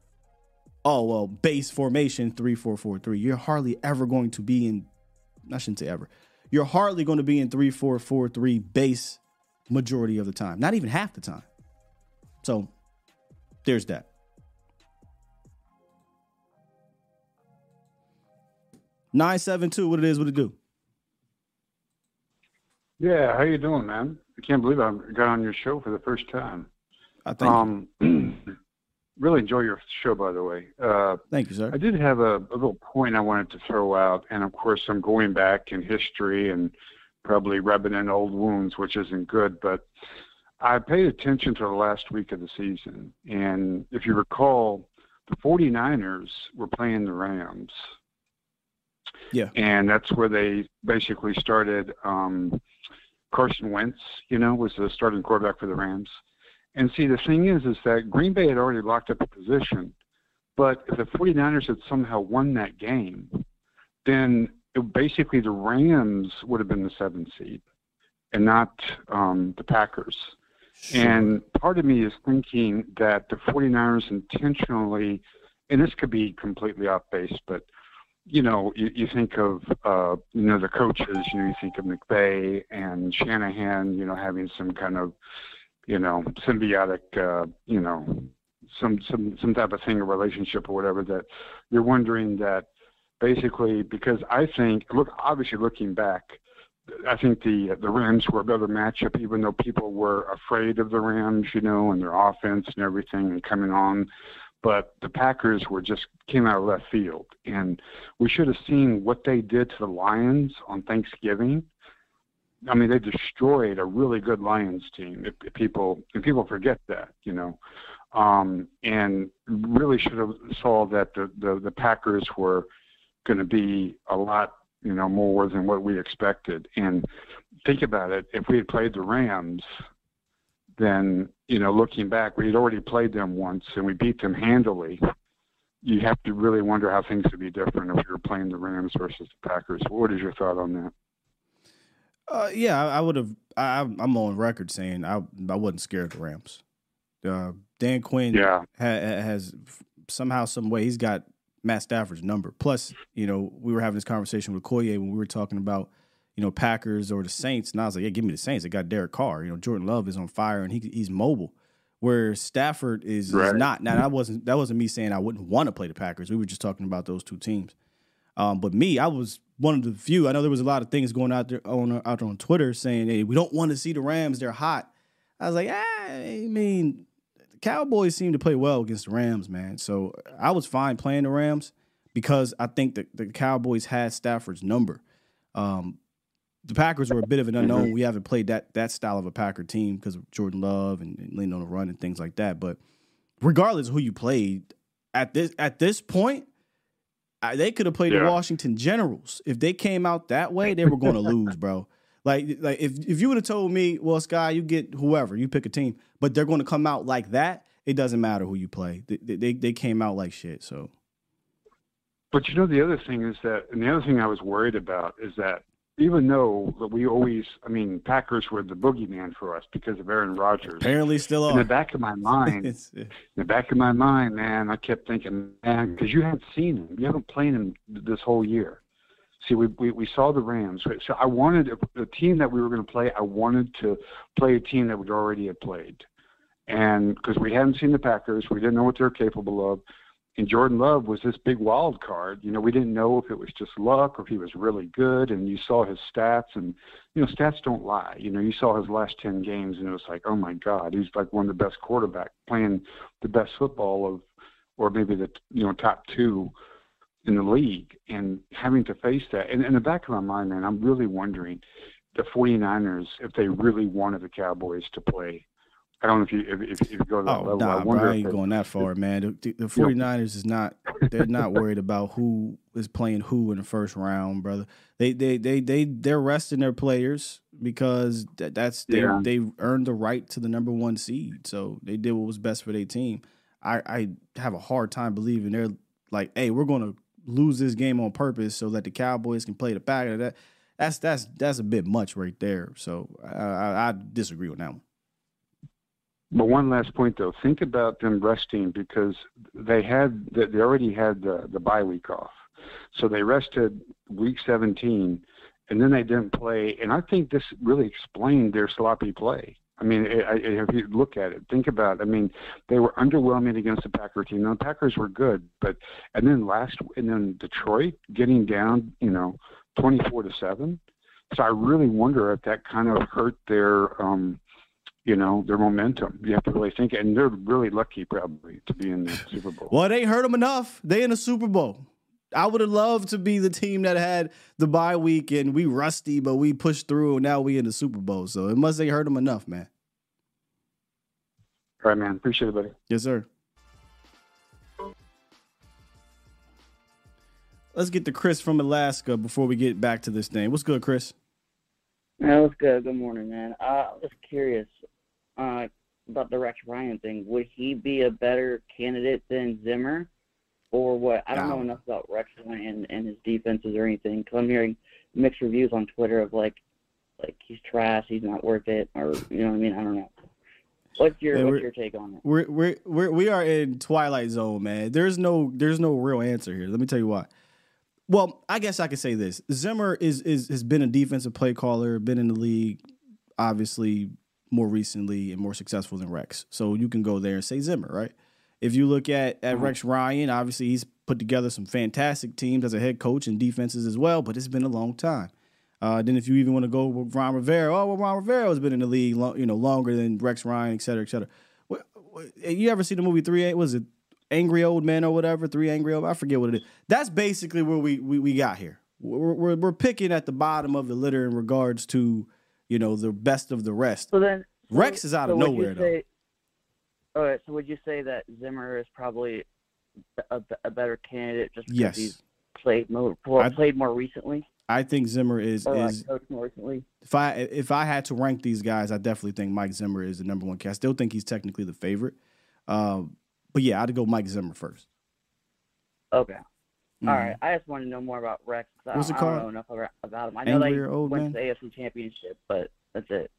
oh well, base formation three four four three. You're hardly ever going to be in. I shouldn't say ever. You're hardly going to be in three four four three base majority of the time. Not even half the time. So there's that. Nine seven two. What it is? What it do? Yeah, how you doing, man? I can't believe I got on your show for the first time. I thank um, really enjoy your show, by the way. Uh, Thank you, sir. I did have a, a little point I wanted to throw out, and of course, I'm going back in history and probably rubbing in old wounds, which isn't good. But I paid attention to the last week of the season, and if you recall, the 49ers were playing the Rams. Yeah. And that's where they basically started. Um, Carson Wentz, you know, was the starting quarterback for the Rams. And see, the thing is, is that Green Bay had already locked up a position, but if the 49ers had somehow won that game, then it, basically the Rams would have been the seventh seed and not um, the Packers. And part of me is thinking that the 49ers intentionally, and this could be completely off base, but you know, you, you think of uh, you know the coaches, you know, you think of McVay and Shanahan, you know, having some kind of you know symbiotic, uh, you know, some some some type of thing, a relationship or whatever. That you're wondering that basically because I think look obviously looking back, I think the the Rams were a better matchup, even though people were afraid of the Rams, you know, and their offense and everything and coming on but the Packers were just came out of left field, and we should have seen what they did to the Lions on Thanksgiving. I mean, they destroyed a really good Lions team. If, if people if people forget that, you know, um, and really should have saw that the the, the Packers were going to be a lot you know more than what we expected. And think about it: if we had played the Rams, then you know, looking back, we had already played them once and we beat them handily. You have to really wonder how things would be different if we were playing the Rams versus the Packers. What is your thought on that? Uh, yeah, I, I would have. I, I'm on record saying I I wasn't scared of the Rams. Uh, Dan Quinn Yeah. ha, has somehow, some way, he's got Matt Stafford's number. Plus, you know, we were having this conversation with Koye when we were talking about, you know, Packers or the Saints, and I was like, yeah, give me the Saints. They got Derek Carr. You know, Jordan Love is on fire and he he's mobile. Where Stafford is, is not. Now that wasn't that wasn't me saying I wouldn't want to play the Packers. We were just talking about those two teams. Um, but me, I was one of the few. I know there was a lot of things going out there on out there on Twitter saying, "Hey, we don't want to see the Rams. They're hot." I was like, ah, I mean, the Cowboys seem to play well against the Rams, man. So I was fine playing the Rams because I think that the Cowboys had Stafford's number. Um, the Packers were a bit of an unknown. Mm-hmm. We haven't played that that style of a Packer team because of Jordan Love and, and leaning on the run and things like that. But regardless of who you played at this at this point, I, they could have played the Washington Generals. If they came out that way, they were going to lose, bro. Like, like if if you would have told me, well, Sky, you get whoever, you pick a team, but they're going to come out like that. It doesn't matter who you play. They, they they came out like shit. So But you know, the other thing is that, and the other thing I was worried about is that even though that we always, I mean, Packers were the boogeyman for us because of Aaron Rodgers. apparently, still In the back of my mind, uh, in the back of my mind, man, I kept thinking, man, because you haven't seen him, you haven't played him this whole year. See, we we, we saw the Rams, right? so I wanted the team that we were going to play. I wanted to play a team that we already had played, and because we hadn't seen the Packers, we didn't know what they're capable of. And Jordan Love was this big wild card. You know, we didn't know if it was just luck or if he was really good. And you saw his stats, and you know, stats don't lie. You know, you saw his last ten games, and it was like, oh my God, he's like one of the best quarterbacks playing the best football of, or maybe the you know top two in the league. And having to face that, and in the back of my mind, man, I'm really wondering the 49ers if they really wanted the Cowboys to play. I don't know if you if, if you go to that Oh, level. nah, I bro, I ain't they- going that far, man. The, the, the 49ers is not they're not worried about who is playing who in the first round, brother. They they they they they're resting their players because that, that's they Yeah. they earned the right to the number 1 seed. So they did what was best for their team. I I have a hard time believing they're like, "Hey, we're going to lose this game on purpose so that the Cowboys can play the Packers." That that's that's that's a bit much right there. So I I, I disagree with that one. But one last point, though, think about them resting because they had they already had the the bye week off, so they rested week 17, and then they didn't play. And I think this really explained their sloppy play. I mean, if you look at it, think about. It. I mean, they were underwhelming against the Packer team. Now the Packers were good, but and then last and then Detroit getting down, you know, 24 to seven. So I really wonder if that kind of hurt their, um, you know, their momentum. You have to really think, and they're really lucky probably to be in the Super Bowl. Well, they hurt them enough. They in the Super Bowl. I would have loved to be the team that had the bye week and we rusty, but we pushed through and now we in the Super Bowl. So it must have hurt them enough, man. All right, man. Appreciate it, buddy. Yes, sir. Let's get to Chris from Alaska before we get back to this thing. What's good, Chris? That was good. Good morning, man. Uh, I was curious uh, about the Rex Ryan thing. Would he be a better candidate than Zimmer, or what? I don't know enough about Rex Ryan and his defenses or anything. Cause I'm hearing mixed reviews on Twitter of like, like he's trash, he's not worth it, or you know what I mean? I don't know. What's your Yeah, What's your take on it? We're we're we're we are in twilight zone, man. There's no there's no real answer here. Let me tell you why. Well, I guess I could say this: Zimmer is is has been a defensive play caller, been in the league, obviously more recently and more successful than Rex. So you can go there and say Zimmer, right? If you look at at Rex Ryan, obviously he's put together some fantastic teams as a head coach and defenses as well, but it's been a long time. Uh, then if you even want to go with Ron Rivera, oh well, Ron Rivera has been in the league, you know, longer than Rex Ryan, et cetera, et cetera. What, what, you ever see the movie Three? Was it Angry Old Men or whatever? Three Angry Old. I forget what it is. That's basically where we we, we got here. We're, we're we're picking at the bottom of the litter in regards to you know the best of the rest. So then, so- Rex is out so of nowhere though. say- All right. So would you say that Zimmer is probably a, a better candidate just because Yes. he's played more more- I- played more recently, I think Zimmer is or is like more recently? if I if I had to rank these guys, I definitely think Mike Zimmer is the number one. I still think he's technically the favorite, um, but yeah, I'd go Mike Zimmer first. Okay. Mhm. All right. I just want to know more about Rex. I, What's don't- it I don't know enough about, about him. I know Angrier Old went Man? to the AFC Championship, but that's it.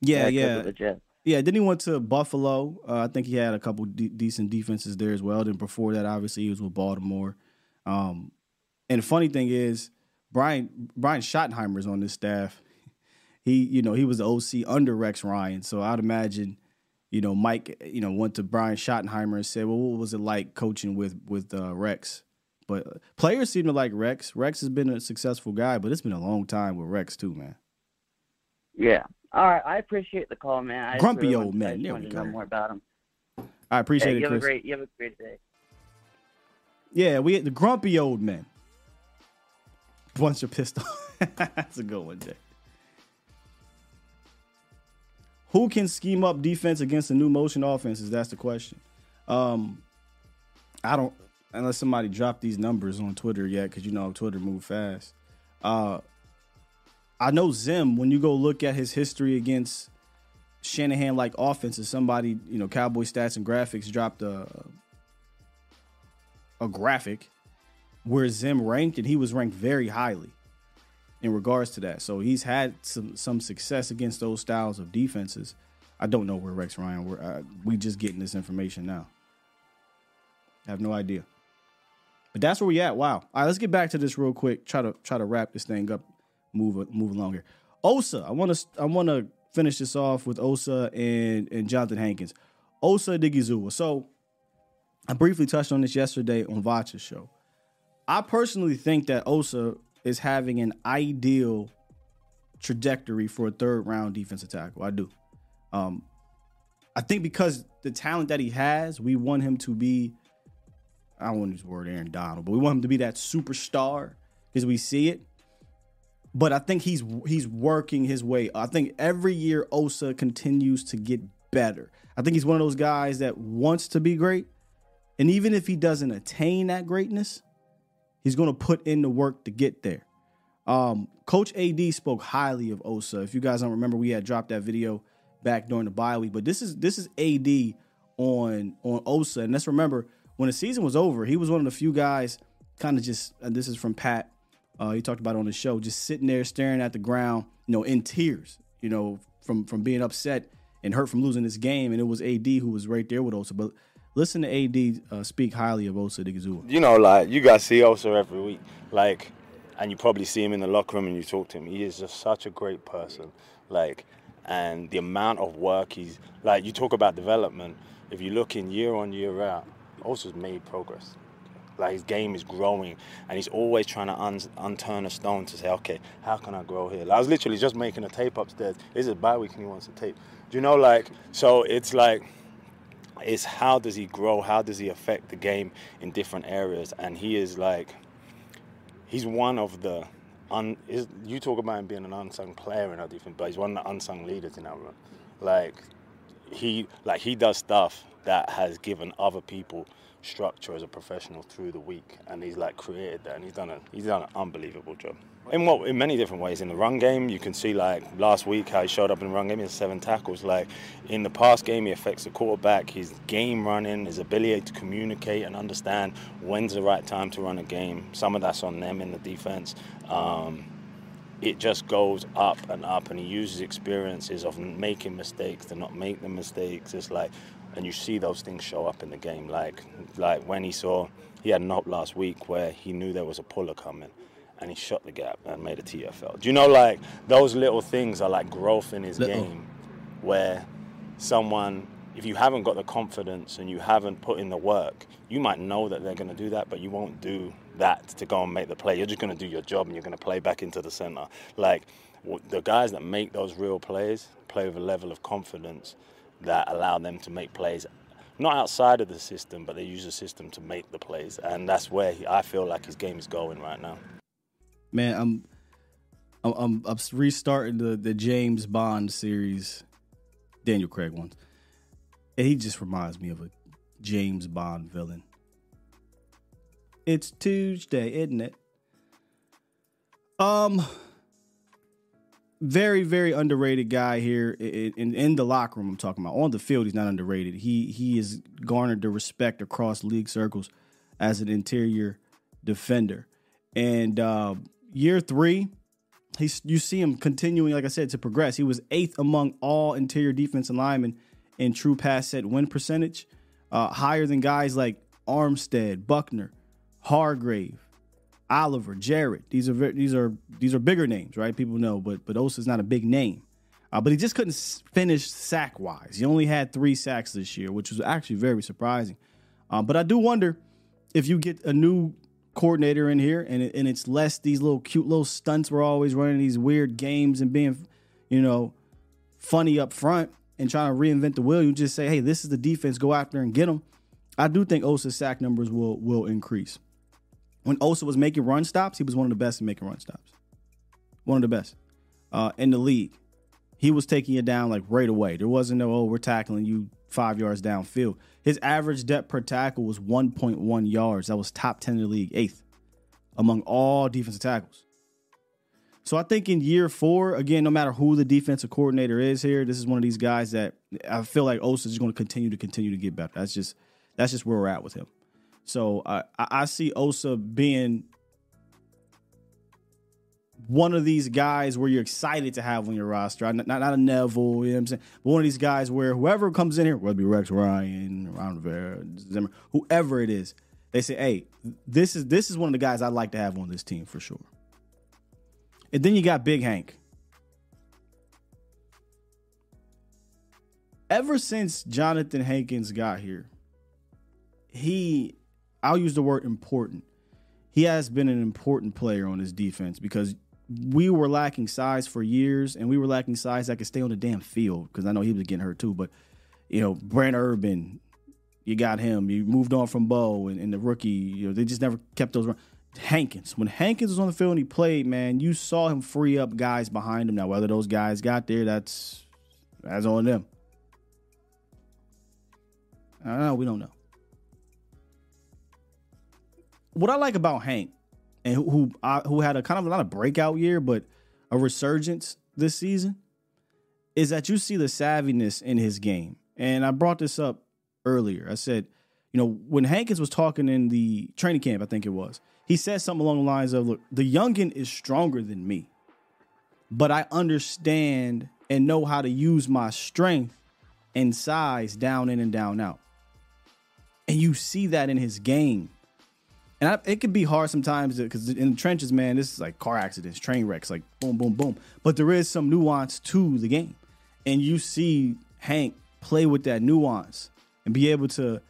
Yeah, yeah, with yeah. Then he went to Buffalo. Uh, I think he had a couple de- decent defenses there as well. Then before that, obviously, he was with Baltimore. Um, and the funny thing is, Brian Brian Schottenheimer's on this staff. He, you know, he was the OC under Rex Ryan. So I'd imagine, you know, Mike, you know, went to Brian Schottenheimer and said, "Well, what was it like coaching with with uh, Rex?" But players seem to like Rex. Rex has been a successful guy, but it's been a long time with Rex too, man. Yeah. All right. I appreciate the call, man. I Grumpy really old man. There we to know go. more about him. I appreciate Hey, it, you have Chris. a great. You have a great day. Yeah, we the grumpy old men. Bunch of pistol. That's a good one, Jay. Who can scheme up defense against the new motion offenses? That's the question. Um, I don't unless somebody dropped these numbers on Twitter yet, because you know Twitter move fast. Uh, I know Zim. When you go look at his history against Shanahan like offenses, somebody you know Cowboy Stats and Graphics dropped a a graphic where Zim ranked, and he was ranked very highly in regards to that. So he's had some some success against those styles of defenses. I don't know where Rex Ryan. We're uh, we just getting this information now. I have no idea. But that's where we at. Wow. All right, let's get back to this real quick. Try to try to wrap this thing up. Move move along here. Osa, I want to I want to finish this off with Osa and and Jonathan Hankins. Osa Odighizuwa. So I briefly touched on this yesterday on Vacha's show. I personally think that Osa is having an ideal trajectory for a third round defensive tackle. I do. Um, I think because the talent that he has, we want him to be. I don't want to use the word Aaron Donald, but we want him to be that superstar because we see it. But I think he's he's working his way. I think every year Osa continues to get better. I think he's one of those guys that wants to be great, and even if he doesn't attain that greatness, he's going to put in the work to get there. Um, Coach AD spoke highly of Osa. If you guys don't remember, we had dropped that video back during the bye week. But this is this is AD on on Osa, and let's remember when the season was over, he was one of the few guys kind of just. And this is from Pat. Uh, he talked about on the show, just sitting there staring at the ground, you know, in tears, you know, from from being upset and hurt from losing this game. And it was AD who was right there with Osa. But listen to AD uh, speak highly of Osa Odighizuwa. you know, like you guys see Osa every week, like, and you probably see him in the locker room and you talk to him. He is just such a great person, like, and the amount of work he's like. You talk about development. If you look in year on year out, Osa's made progress. like his game is growing, and he's always trying to un- unturn a stone to say, okay, how can I grow here? Like, I was literally just making a tape upstairs. This Is it bye week and he wants to tape? Do you know, like, so it's like, it's how does he grow? How does he affect the game in different areas? And he is like, he's one of the, un, is, you talk about him being an unsung player in our defense, but he's one of the unsung leaders in our run. Like, he like he does stuff that has given other people structure as a professional through the week, and he's like created that, and he's done a he's done an unbelievable job. In what in many different ways. In the run game, you can see like last week how he showed up in the run game. He has seven tackles. Like in the pass game, he affects the quarterback. His game running, his ability to communicate and understand when's the right time to run a game. Some of that's on them in the defense. Um, it just goes up and up and he uses experiences of making mistakes to not make the mistakes it's like and you see those things show up in the game like like when he saw he had an op last week where he knew there was a puller coming and he shut the gap and made a TFL. Do you know like those little things are like growth in his Little. game where someone if you haven't got the confidence and you haven't put in the work, you might know that they're going to do that, but you won't do that to go and make the play. You're just going to do your job and you're going to play back into the center. Like the guys that make those real plays play with a level of confidence that allow them to make plays not outside of the system, but they use the system to make the plays, and that's where he, I feel like his game is going right now. Man, I'm I'm I'm, restarting the the James Bond series, Daniel Craig ones, and he just reminds me of a James Bond villain. It's Tuesday, isn't it? Um, very very underrated guy here in, in in the locker room. I'm talking about on the field. He's not underrated. He he has garnered the respect across league circles as an interior defender. And uh, year three, he's you see him continuing, like I said, to progress. He was eighth among all interior defensive linemen in true pass set win percentage, uh, higher than guys like Armstead, Buckner, Hargrave, Oliver, Jared. These are these are these are bigger names, right? People know, but but Osa's not a big name. Uh, but he just couldn't finish sack wise. He only had three sacks this year, which was actually very surprising. Um, but I do wonder if you get a new coordinator in here and it, and it's less these little cute little stunts we're always running these weird games and being, you know, funny up front and trying to reinvent the wheel. You just say, hey, this is the defense. Go after and get them. I do think Osa's sack numbers will will increase. When Osa was making run stops, he was one of the best in making run stops. One of the best uh, in the league. He was taking it down like right away. There wasn't no, oh, we're tackling you five yards downfield. His average depth per tackle was 1.1 yards. That was top 10 in the league, eighth among all defensive tackles. So I think in year four, again, no matter who the defensive coordinator is here, this is one of these guys that I feel like Osa is going to continue to continue to get better. That's just that's just where we're at with him. So I I see Osa being one of these guys where you're excited to have on your roster. Not, not, not a Neville, you know what I'm saying? But one of these guys where whoever comes in here, whether it be Rex Ryan, Ron Rivera, Zimmer, whoever it is, they say, hey, this is this is one of the guys I'd like to have on this team for sure. And then you got Big Hank. Ever since Jonathan Hankins got here, he, I'll use the word important. He has been an important player on his defense because we were lacking size for years, and we were lacking size that could stay on the damn field. Because I know he was getting hurt too, but you know, Brent Urban, you got him. You moved on from Bo and, and the rookie. You know, they just never kept those. Run. Hankins, when Hankins was on the field and he played, man, you saw him free up guys behind him. Now, whether those guys got there, that's that's on them. I don't know. We don't know. What I like about Hank, and who who, who had a kind of not a breakout year, but a resurgence this season, is that you see the savviness in his game. And I brought this up earlier. I said, you know, when Hankins was talking in the training camp, I think it was, he said something along the lines of, look, the youngin is stronger than me, but I understand and know how to use my strength and size down in and down out. And you see that in his game. And I, it could be hard sometimes because in the trenches, man, this is like car accidents, train wrecks, like boom, boom, boom. But there is some nuance to the game. And you see Hank play with that nuance and be able to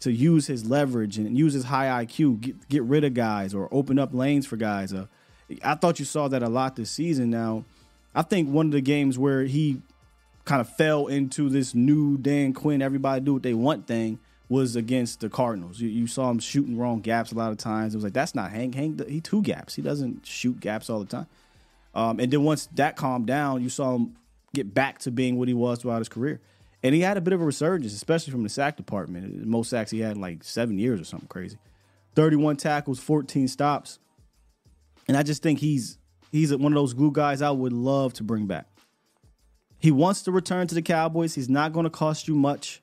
to use his leverage and use his high IQ, get, get rid of guys or open up lanes for guys. Uh, I thought you saw that a lot this season. Now, I think one of the games where he kind of fell into this new Dan Quinn, everybody do what they want thing was against the Cardinals. You, you saw him shooting wrong gaps a lot of times. It was like that's not Hank. Hank he two gaps. He doesn't shoot gaps all the time. Um, and then once that calmed down, you saw him get back to being what he was throughout his career. And he had a bit of a resurgence, especially from the sack department. Most sacks he had in like seven years or something crazy. 31 tackles, 14 stops. And I just think he's he's one of those glue guys I would love to bring back. He wants to return to the Cowboys. He's not going to cost you much.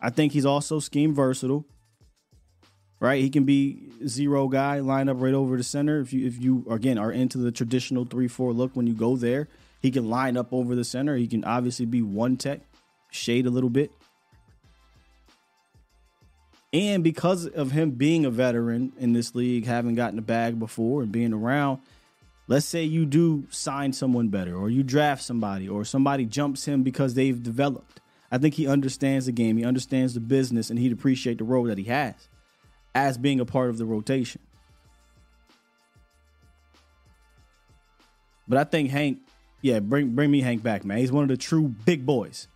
I think he's also scheme versatile. Right? He can be zero guy, line up right over the center. If you if you again are into the traditional 3-4 look when you go there, he can line up over the center. He can obviously be one tech, shade a little bit. And because of him being a veteran in this league, having gotten the bag before and being around, let's say you do sign someone better or you draft somebody or somebody jumps him because they've developed. I think he understands the game, he understands the business, and he'd appreciate the role that he has as being a part of the rotation. But I think Hank, yeah, bring bring me Hank back, man. He's one of the true big boys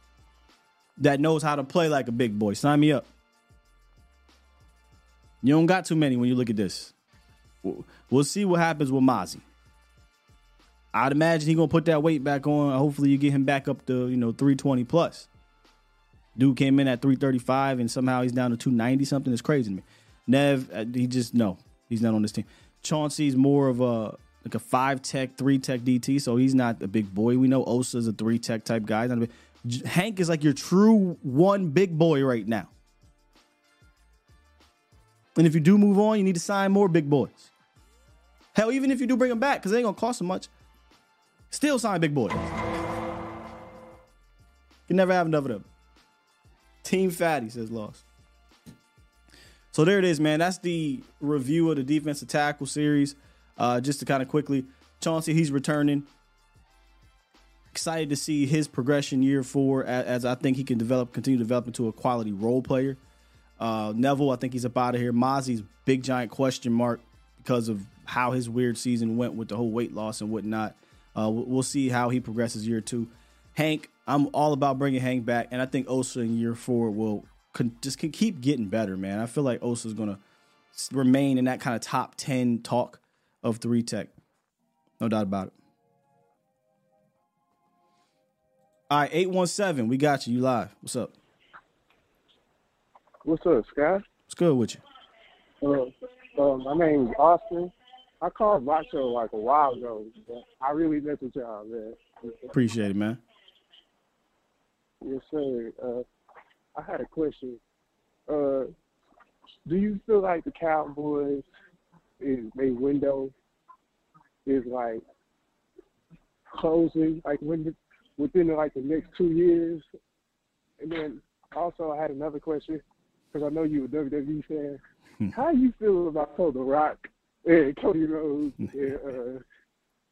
that knows how to play like a big boy. Sign me up. You don't got too many when you look at this. We'll see what happens with Mazi. I'd imagine he's gonna put that weight back on. Hopefully, you get him back up to you know 320 plus. Dude came in at 335 and somehow he's down to 290 something. It's crazy to me. Nev, uh, he just no, he's not on this team. Chauncey's more of a like a five tech, three tech DT, so he's not a big boy. We know Osa's a three tech type guy. Big, Hank is like your true one big boy right now. And if you do move on, you need to sign more big boys. Hell, even if you do bring them back, because they ain't gonna cost so much, still sign big boys. You never have enough of them. Team Fatty says lost. So there it is, man. That's the review of the defensive tackle series. Uh, just to kind of quickly, Chauncey, he's returning. Excited to see his progression year four, as, as I think he can develop, continue to develop into a quality role player. Uh, Neville, I think he's up out of here. Mazi's big giant question mark because of how his weird season went with the whole weight loss and whatnot. Uh, we'll see how he progresses year two. Hank, I'm all about bringing Hank back, and I think Osa in year four will con- just can keep getting better, man. I feel like Osa's gonna remain in that kind of top ten talk of three tech, no doubt about it. All right, eight one seven, we got you. You live. What's up? What's up, Scott? What's good with you? Uh, uh, my name's Austin. I called Rock Show like a while ago. But I really miss y'all, man. Appreciate it, man. Yes, sir. Uh, I had a question. Uh, do you feel like the Cowboys is a window is like closing, like when within like the next two years? And then also, I had another question because I know you a WWE fan. How you feel about Cody Rock and Cody Rhodes and uh,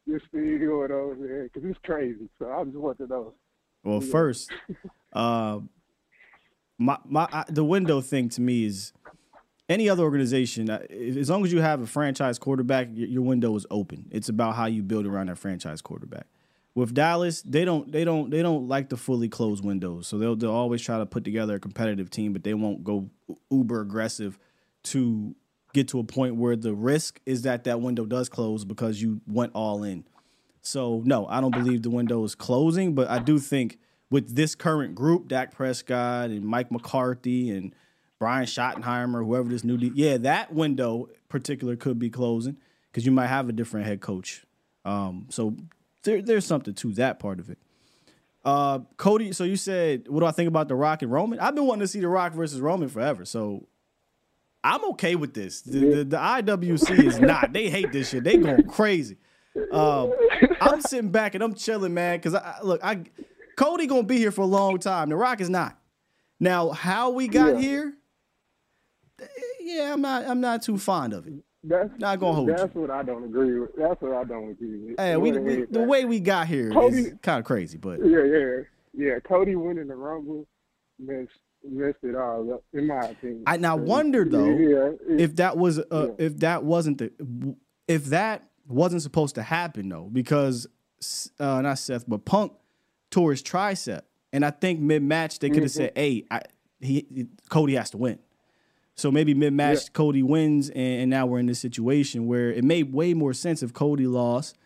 this thing going on there? Because it's crazy. So I just want to know. Well, first, uh, my my I, the window thing to me is any other organization. uh, As long as you have a franchise quarterback, your, your window is open. It's about how you build around that franchise quarterback. With Dallas, they don't they don't they don't like to fully close windows, so they'll they'll always try to put together a competitive team, but they won't go uber aggressive to get to a point where the risk is that that window does close because you went all in. So no, I don't believe the window is closing, but I do think with this current group, Dak Prescott and Mike McCarthy and Brian Schottenheimer, whoever this new, de- yeah, that window particular could be closing because you might have a different head coach. Um, so there, there's something to that part of it. Uh, Cody, so you said, what do I think about The Rock and Roman? I've been wanting to see The Rock versus Roman forever, so I'm okay with this. The, the, the IWC is not. They hate this shit. They going crazy. Um, I'm sitting back and I'm chilling, man. Because I look, I Cody gonna be here for a long time. The Rock is not. Now, how we got Yeah. here? eh, Yeah, I'm not. I'm not too fond of it. That's Not gonna hold you. That's what I don't agree with. That's what I don't agree with. Hey, we, we the way we got here is Cody- kind of crazy, but Yeah, yeah, yeah. Cody winning the Rumble, man. messed it all up, in my opinion. I now wonder though yeah, it- if that was uh, if that wasn't the if that wasn't supposed to happen though because uh, not Seth but Punk tore his tricep. And I think mid match they could have said hey I, he Cody has to win. So maybe mid match Cody wins and, and now we're in this situation where it made way more sense if Cody lost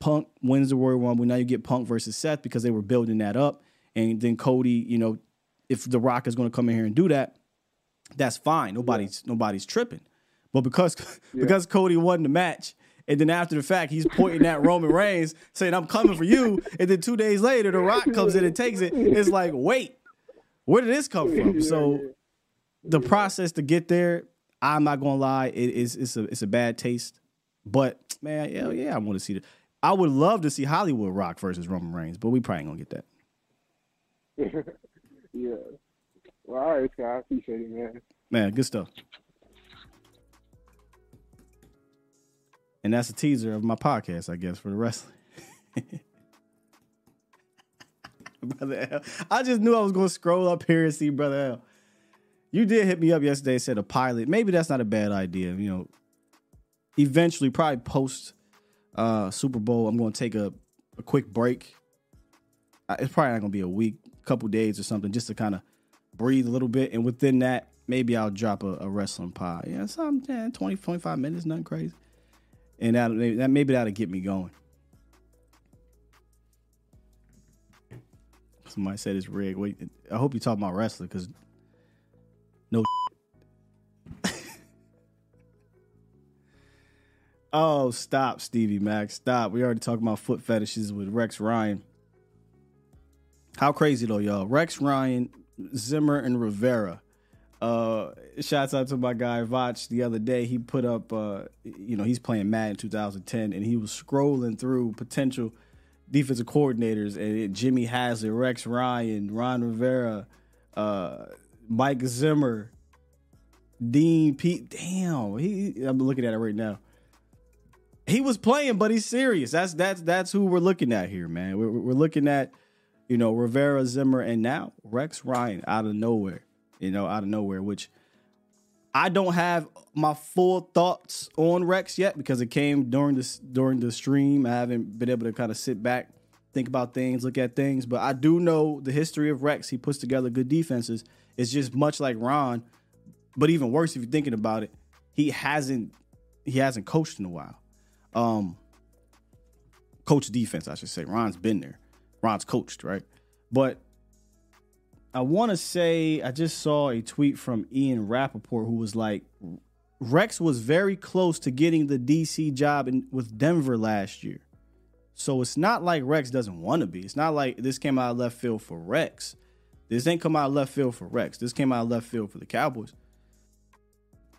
Punk wins the Royal Rumble now you get Punk versus Seth because they were building that up. And then Cody you know if The Rock is going to come in here and do that that's fine. Nobody's nobody's tripping. But because because Cody won the match, and then after the fact, he's pointing at Roman Reigns, saying, I'm coming for you. And then two days later, The Rock comes in and takes it. It's like, wait, where did this come from? So the process to get there, I'm not gonna lie, it is it's a it's a bad taste. But man, yeah, yeah, I want to see it. I would love to see Hollywood Rock versus Roman Reigns, but we probably ain't gonna get that. yeah. Well, all right, Scott. I appreciate it, man. Man, good stuff. And that's a teaser of my podcast, I guess, for the wrestling. Brother L. I just knew I was going to scroll up here and see Brother L. You did hit me up yesterday, said a pilot. Maybe that's not a bad idea. You know, eventually, probably post uh, Super Bowl, I'm going to take a, a quick break. It's probably not going to be a week, couple days or something, just to kind of breathe a little bit. And within that, maybe I'll drop a, a wrestling pod. Yeah, some yeah, 20, 25 minutes, nothing crazy. And that, maybe, that maybe that'll get me going. Somebody said it's rigged. Wait, I hope you talk about wrestling because no. oh, stop, Stevie Max. Stop. We already talked about foot fetishes with Rex Ryan. How crazy though, y'all. Rex Ryan, Zimmer, and Rivera. Uh, shouts out to my guy Vach the other day. He put up, uh, you know, he's playing Madden 2010, and he was scrolling through potential defensive coordinators, and it, Jimmy Haslett, Rex Ryan, Ron Rivera, uh, Mike Zimmer, Dean Pees. Damn, he. I'm looking at it right now. He was playing, but he's serious. That's that's that's who we're looking at here, man. We're, we're looking at, you know, Rivera, Zimmer, and now Rex Ryan out of nowhere. You know, out of nowhere, which I don't have my full thoughts on Rex yet because it came during this during the stream. I haven't been able to kind of sit back, think about things, look at things. But I do know the history of Rex. He puts together good defenses. It's just much like Ron, but even worse if you're thinking about it. He hasn't he hasn't coached in a while. Um, coach defense, I should say. Ron's been there. Ron's coached, right? But I want to say I just saw a tweet from Ian Rapoport who was like, Rex was very close to getting the DC job in, with Denver last year. So it's not like Rex doesn't want to be. It's not like this came out of left field for Rex. This ain't come out of left field for Rex. This came out of left field for the Cowboys.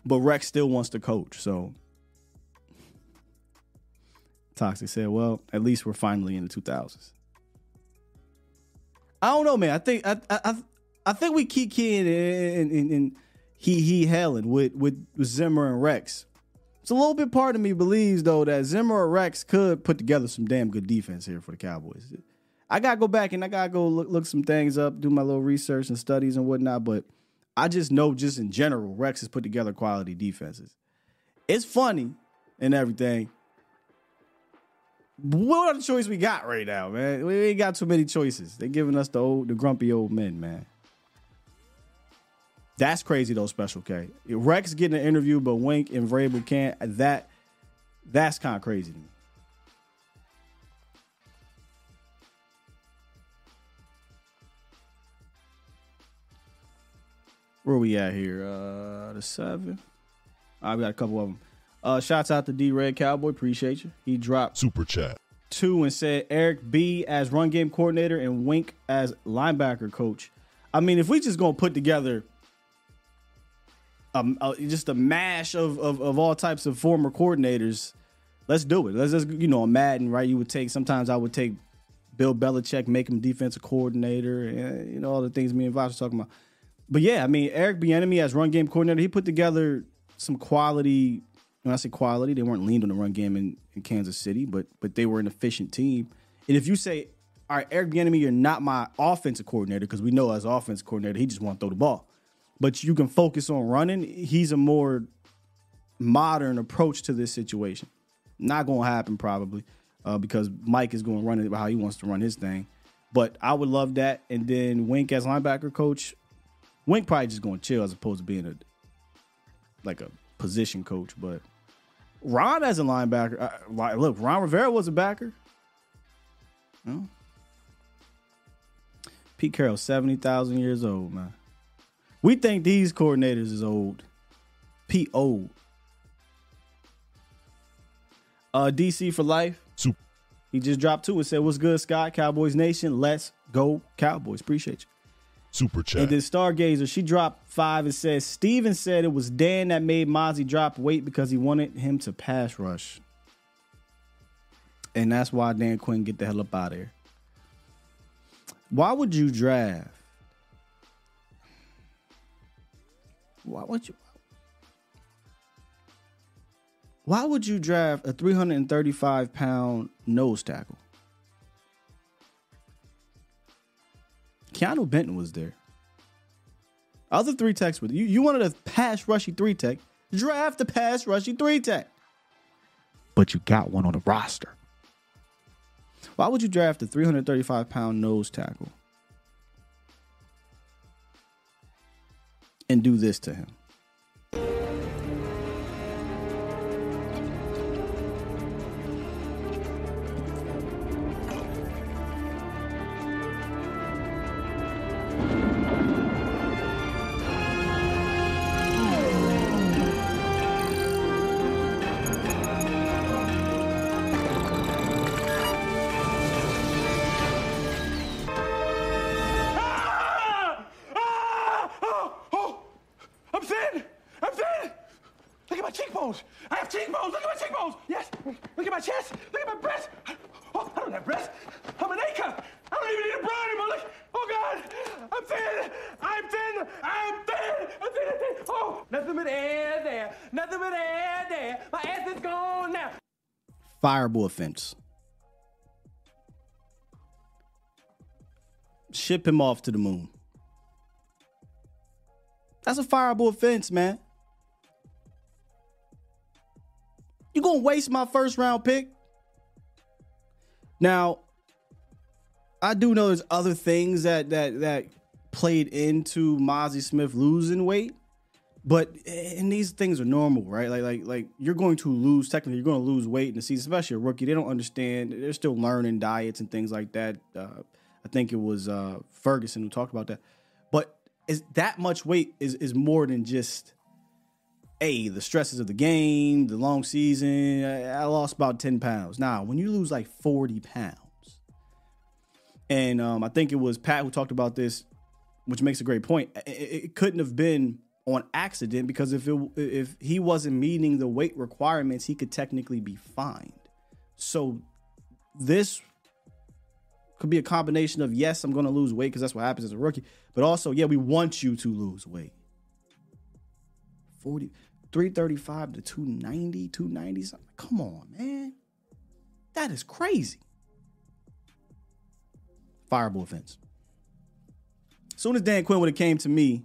But Rex still wants to coach. So Toxic said, well, at least we're finally in the 2000s. I don't know, man. I think I I I think we keep keying and, and, and he he hailing with with Zimmer and Rex. It's a little bit part of me believes though that Zimmer or Rex could put together some damn good defense here for the Cowboys. I gotta go back and I gotta go look, look some things up, do my little research and studies and whatnot. But I just know, just in general, Rex has put together quality defenses. It's funny and everything. What other choice we got right now, man? We ain't got too many choices. They're giving us the old, the grumpy old men, man. That's crazy though, Special K. Rex getting an interview, but Wink and Vrabel can't. That that's kind of crazy to me. Where we at here? Uh the seven. All right, we got a couple of them. Uh shouts out to D Red Cowboy, appreciate you. He dropped super chat two and said Eric B as run game coordinator and Wink as linebacker coach. I mean, if we just gonna put together um, uh, just a mash of, of of all types of former coordinators, let's do it. Let's just you know, Madden, right? You would take sometimes I would take Bill Belichick, make him defensive coordinator, and you know all the things me and Vosh was talking about. But yeah, I mean, Eric Bieniemy as run game coordinator, he put together some quality. When I say quality, they weren't leaned on the run game in, in Kansas City, but but they were an efficient team. And if you say all right, Eric Bieniemy, you're not my offensive coordinator because we know as offensive coordinator, he just want to throw the ball. But you can focus on running. He's a more modern approach to this situation. Not going to happen probably uh, because Mike is going to run it how he wants to run his thing. But I would love that. And then Wink as linebacker coach, Wink probably just going to chill as opposed to being a like a position coach. But Ron as a linebacker, uh, look, Ron Rivera was a backer. No. Pete Carroll, seventy thousand years old, man. We think these coordinators is old. Pete old. Uh, DC for life. Super. He just dropped two and said, "What's good, Scott? Cowboys Nation. Let's go, Cowboys. Appreciate you." Super chat. And then Stargazer, she dropped five and says Steven said it was Dan that made Mazi drop weight because he wanted him to pass rush. And that's why Dan Quinn get the hell up out of here. Why would you draft? Why would you? Why would you draft a 335 pound nose tackle? Keanu Benton was there. Other three techs with you. You wanted a pass rushy three tech. Draft a pass rushy three tech. But you got one on the roster. Why would you draft a 335 pound nose tackle and do this to him? Fireable offense. Ship him off to the moon. That's a fireable offense, man. You gonna waste my first round pick? Now, I do know there's other things that that that played into Mazi Smith losing weight, but and these things are normal, right? Like like like you're going to lose technically, you're going to lose weight in the season, especially a rookie. They don't understand. They're still learning diets and things like that. Uh, I think it was uh, Ferguson who talked about that. But is that much weight is is more than just a the stresses of the game, the long season. I, I lost about ten pounds. Now, when you lose like forty pounds, and um, I think it was Pat who talked about this, which makes a great point. It couldn't have been on accident because if it if he wasn't meeting the weight requirements, he could technically be fined. So this could be a combination of yes, I'm going to lose weight because that's what happens as a rookie, but also yeah, we want you to lose weight. 40 335 to 290, 290 something. Come on, man. That is crazy. Fireable offense. Soon as Dan Quinn would have came to me,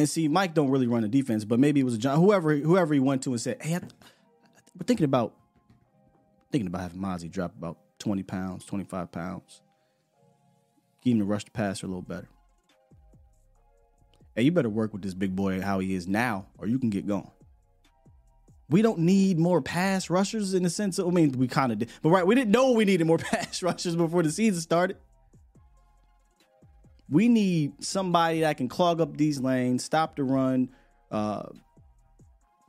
and see, Mike don't really run the defense, but maybe it was a John, whoever whoever he went to and said, "Hey, I, we're thinking about thinking about having Mazi drop about twenty pounds, twenty five pounds, get him to rush the passer a little better." Hey, you better work with this big boy how he is now, or you can get going. We don't need more pass rushers in the sense of, I mean, we kind of did, but right, we didn't know we needed more pass rushers before the season started. We need somebody that can clog up these lanes, stop the run, uh,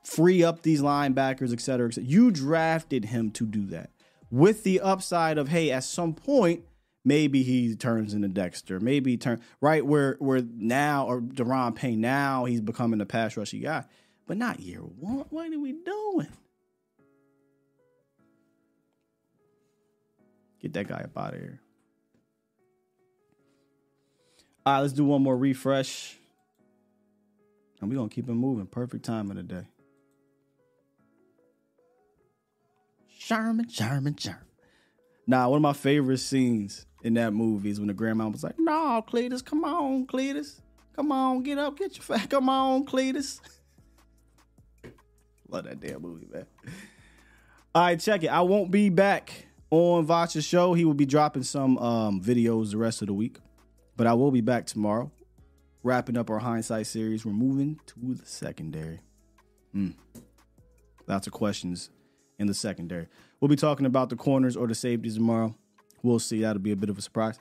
free up these linebackers, et cetera, et cetera. You drafted him to do that with the upside of, hey, at some point, maybe he turns into Dexter. Maybe turn right where where now or Da'Ron Payne now he's becoming a pass rushy guy, but not year one. What are we doing? Get that guy up out of here. All right, let's do one more refresh. And we're gonna keep it moving. Perfect time of the day. Sherman, Sherman, Sherman. Nah, one of my favorite scenes in that movie is when the grandma was like, "No, Cletus, come on, Cletus, come on, get up, get your fat, come on, Cletus." Love that damn movie, man. All right, check it. I won't be back on Vacha's show. He will be dropping some um, videos the rest of the week, but I will be back tomorrow, wrapping up our hindsight series. We're moving to the secondary. Mm. Lots of questions in the secondary. We'll be talking about the corners or the safeties tomorrow. We'll see. That'll be a bit of a surprise.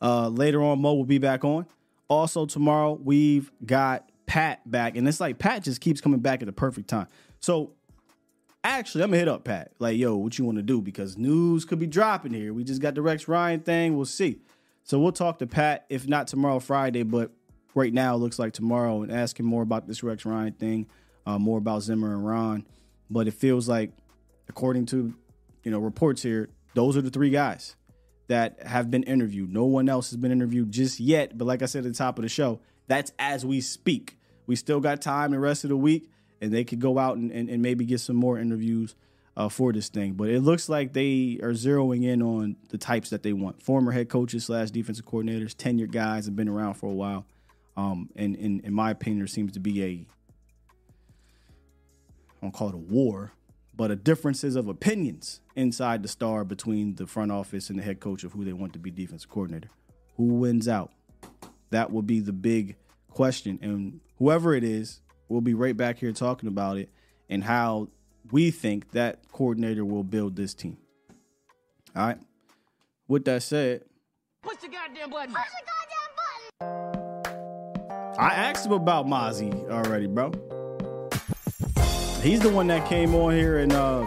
Uh, later on, Mo will be back on. Also, tomorrow, we've got Pat back. And it's like Pat just keeps coming back at the perfect time. So, actually, I'm going to hit up Pat. Like, yo, what you want to do? Because news could be dropping here. We just got the Rex Ryan thing. We'll see. So, we'll talk to Pat, if not tomorrow, Friday. But right now, it looks like tomorrow and ask him more about this Rex Ryan thing, uh, more about Zimmer and Ron. But it feels like, according to you know reports here, those are the three guys that have been interviewed. No one else has been interviewed just yet. But like I said at the top of the show, that's as we speak. We still got time the rest of the week, and they could go out and, and, and maybe get some more interviews uh, for this thing. But it looks like they are zeroing in on the types that they want. Former head coaches slash defensive coordinators, tenured guys have been around for a while. Um, and, and in my opinion, there seems to be a I don't call it a war, but a differences of opinions inside the star between the front office and the head coach of who they want to be defensive coordinator. Who wins out? That will be the big question. And whoever it is, we'll be right back here talking about it and how we think that coordinator will build this team. All right. With that said, Push the goddamn button. Push the goddamn button. I asked him about Mazi already, bro. He's the one that came on here and uh,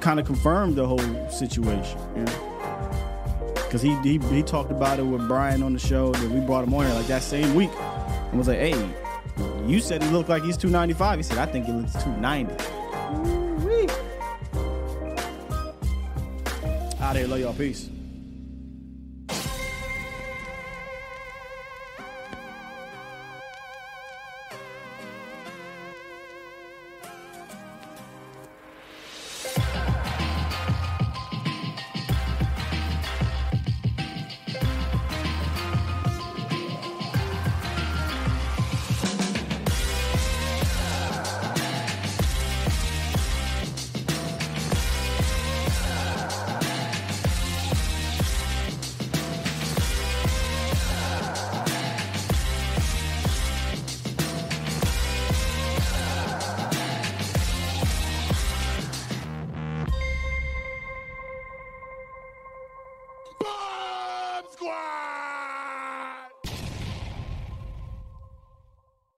kind of confirmed the whole situation. You know? Because he, he he talked about it with Brian on the show that we brought him on here like that same week and was like, hey, you said he looked like he's 295. He said, I think he looks 290. Out here, love y'all. Peace.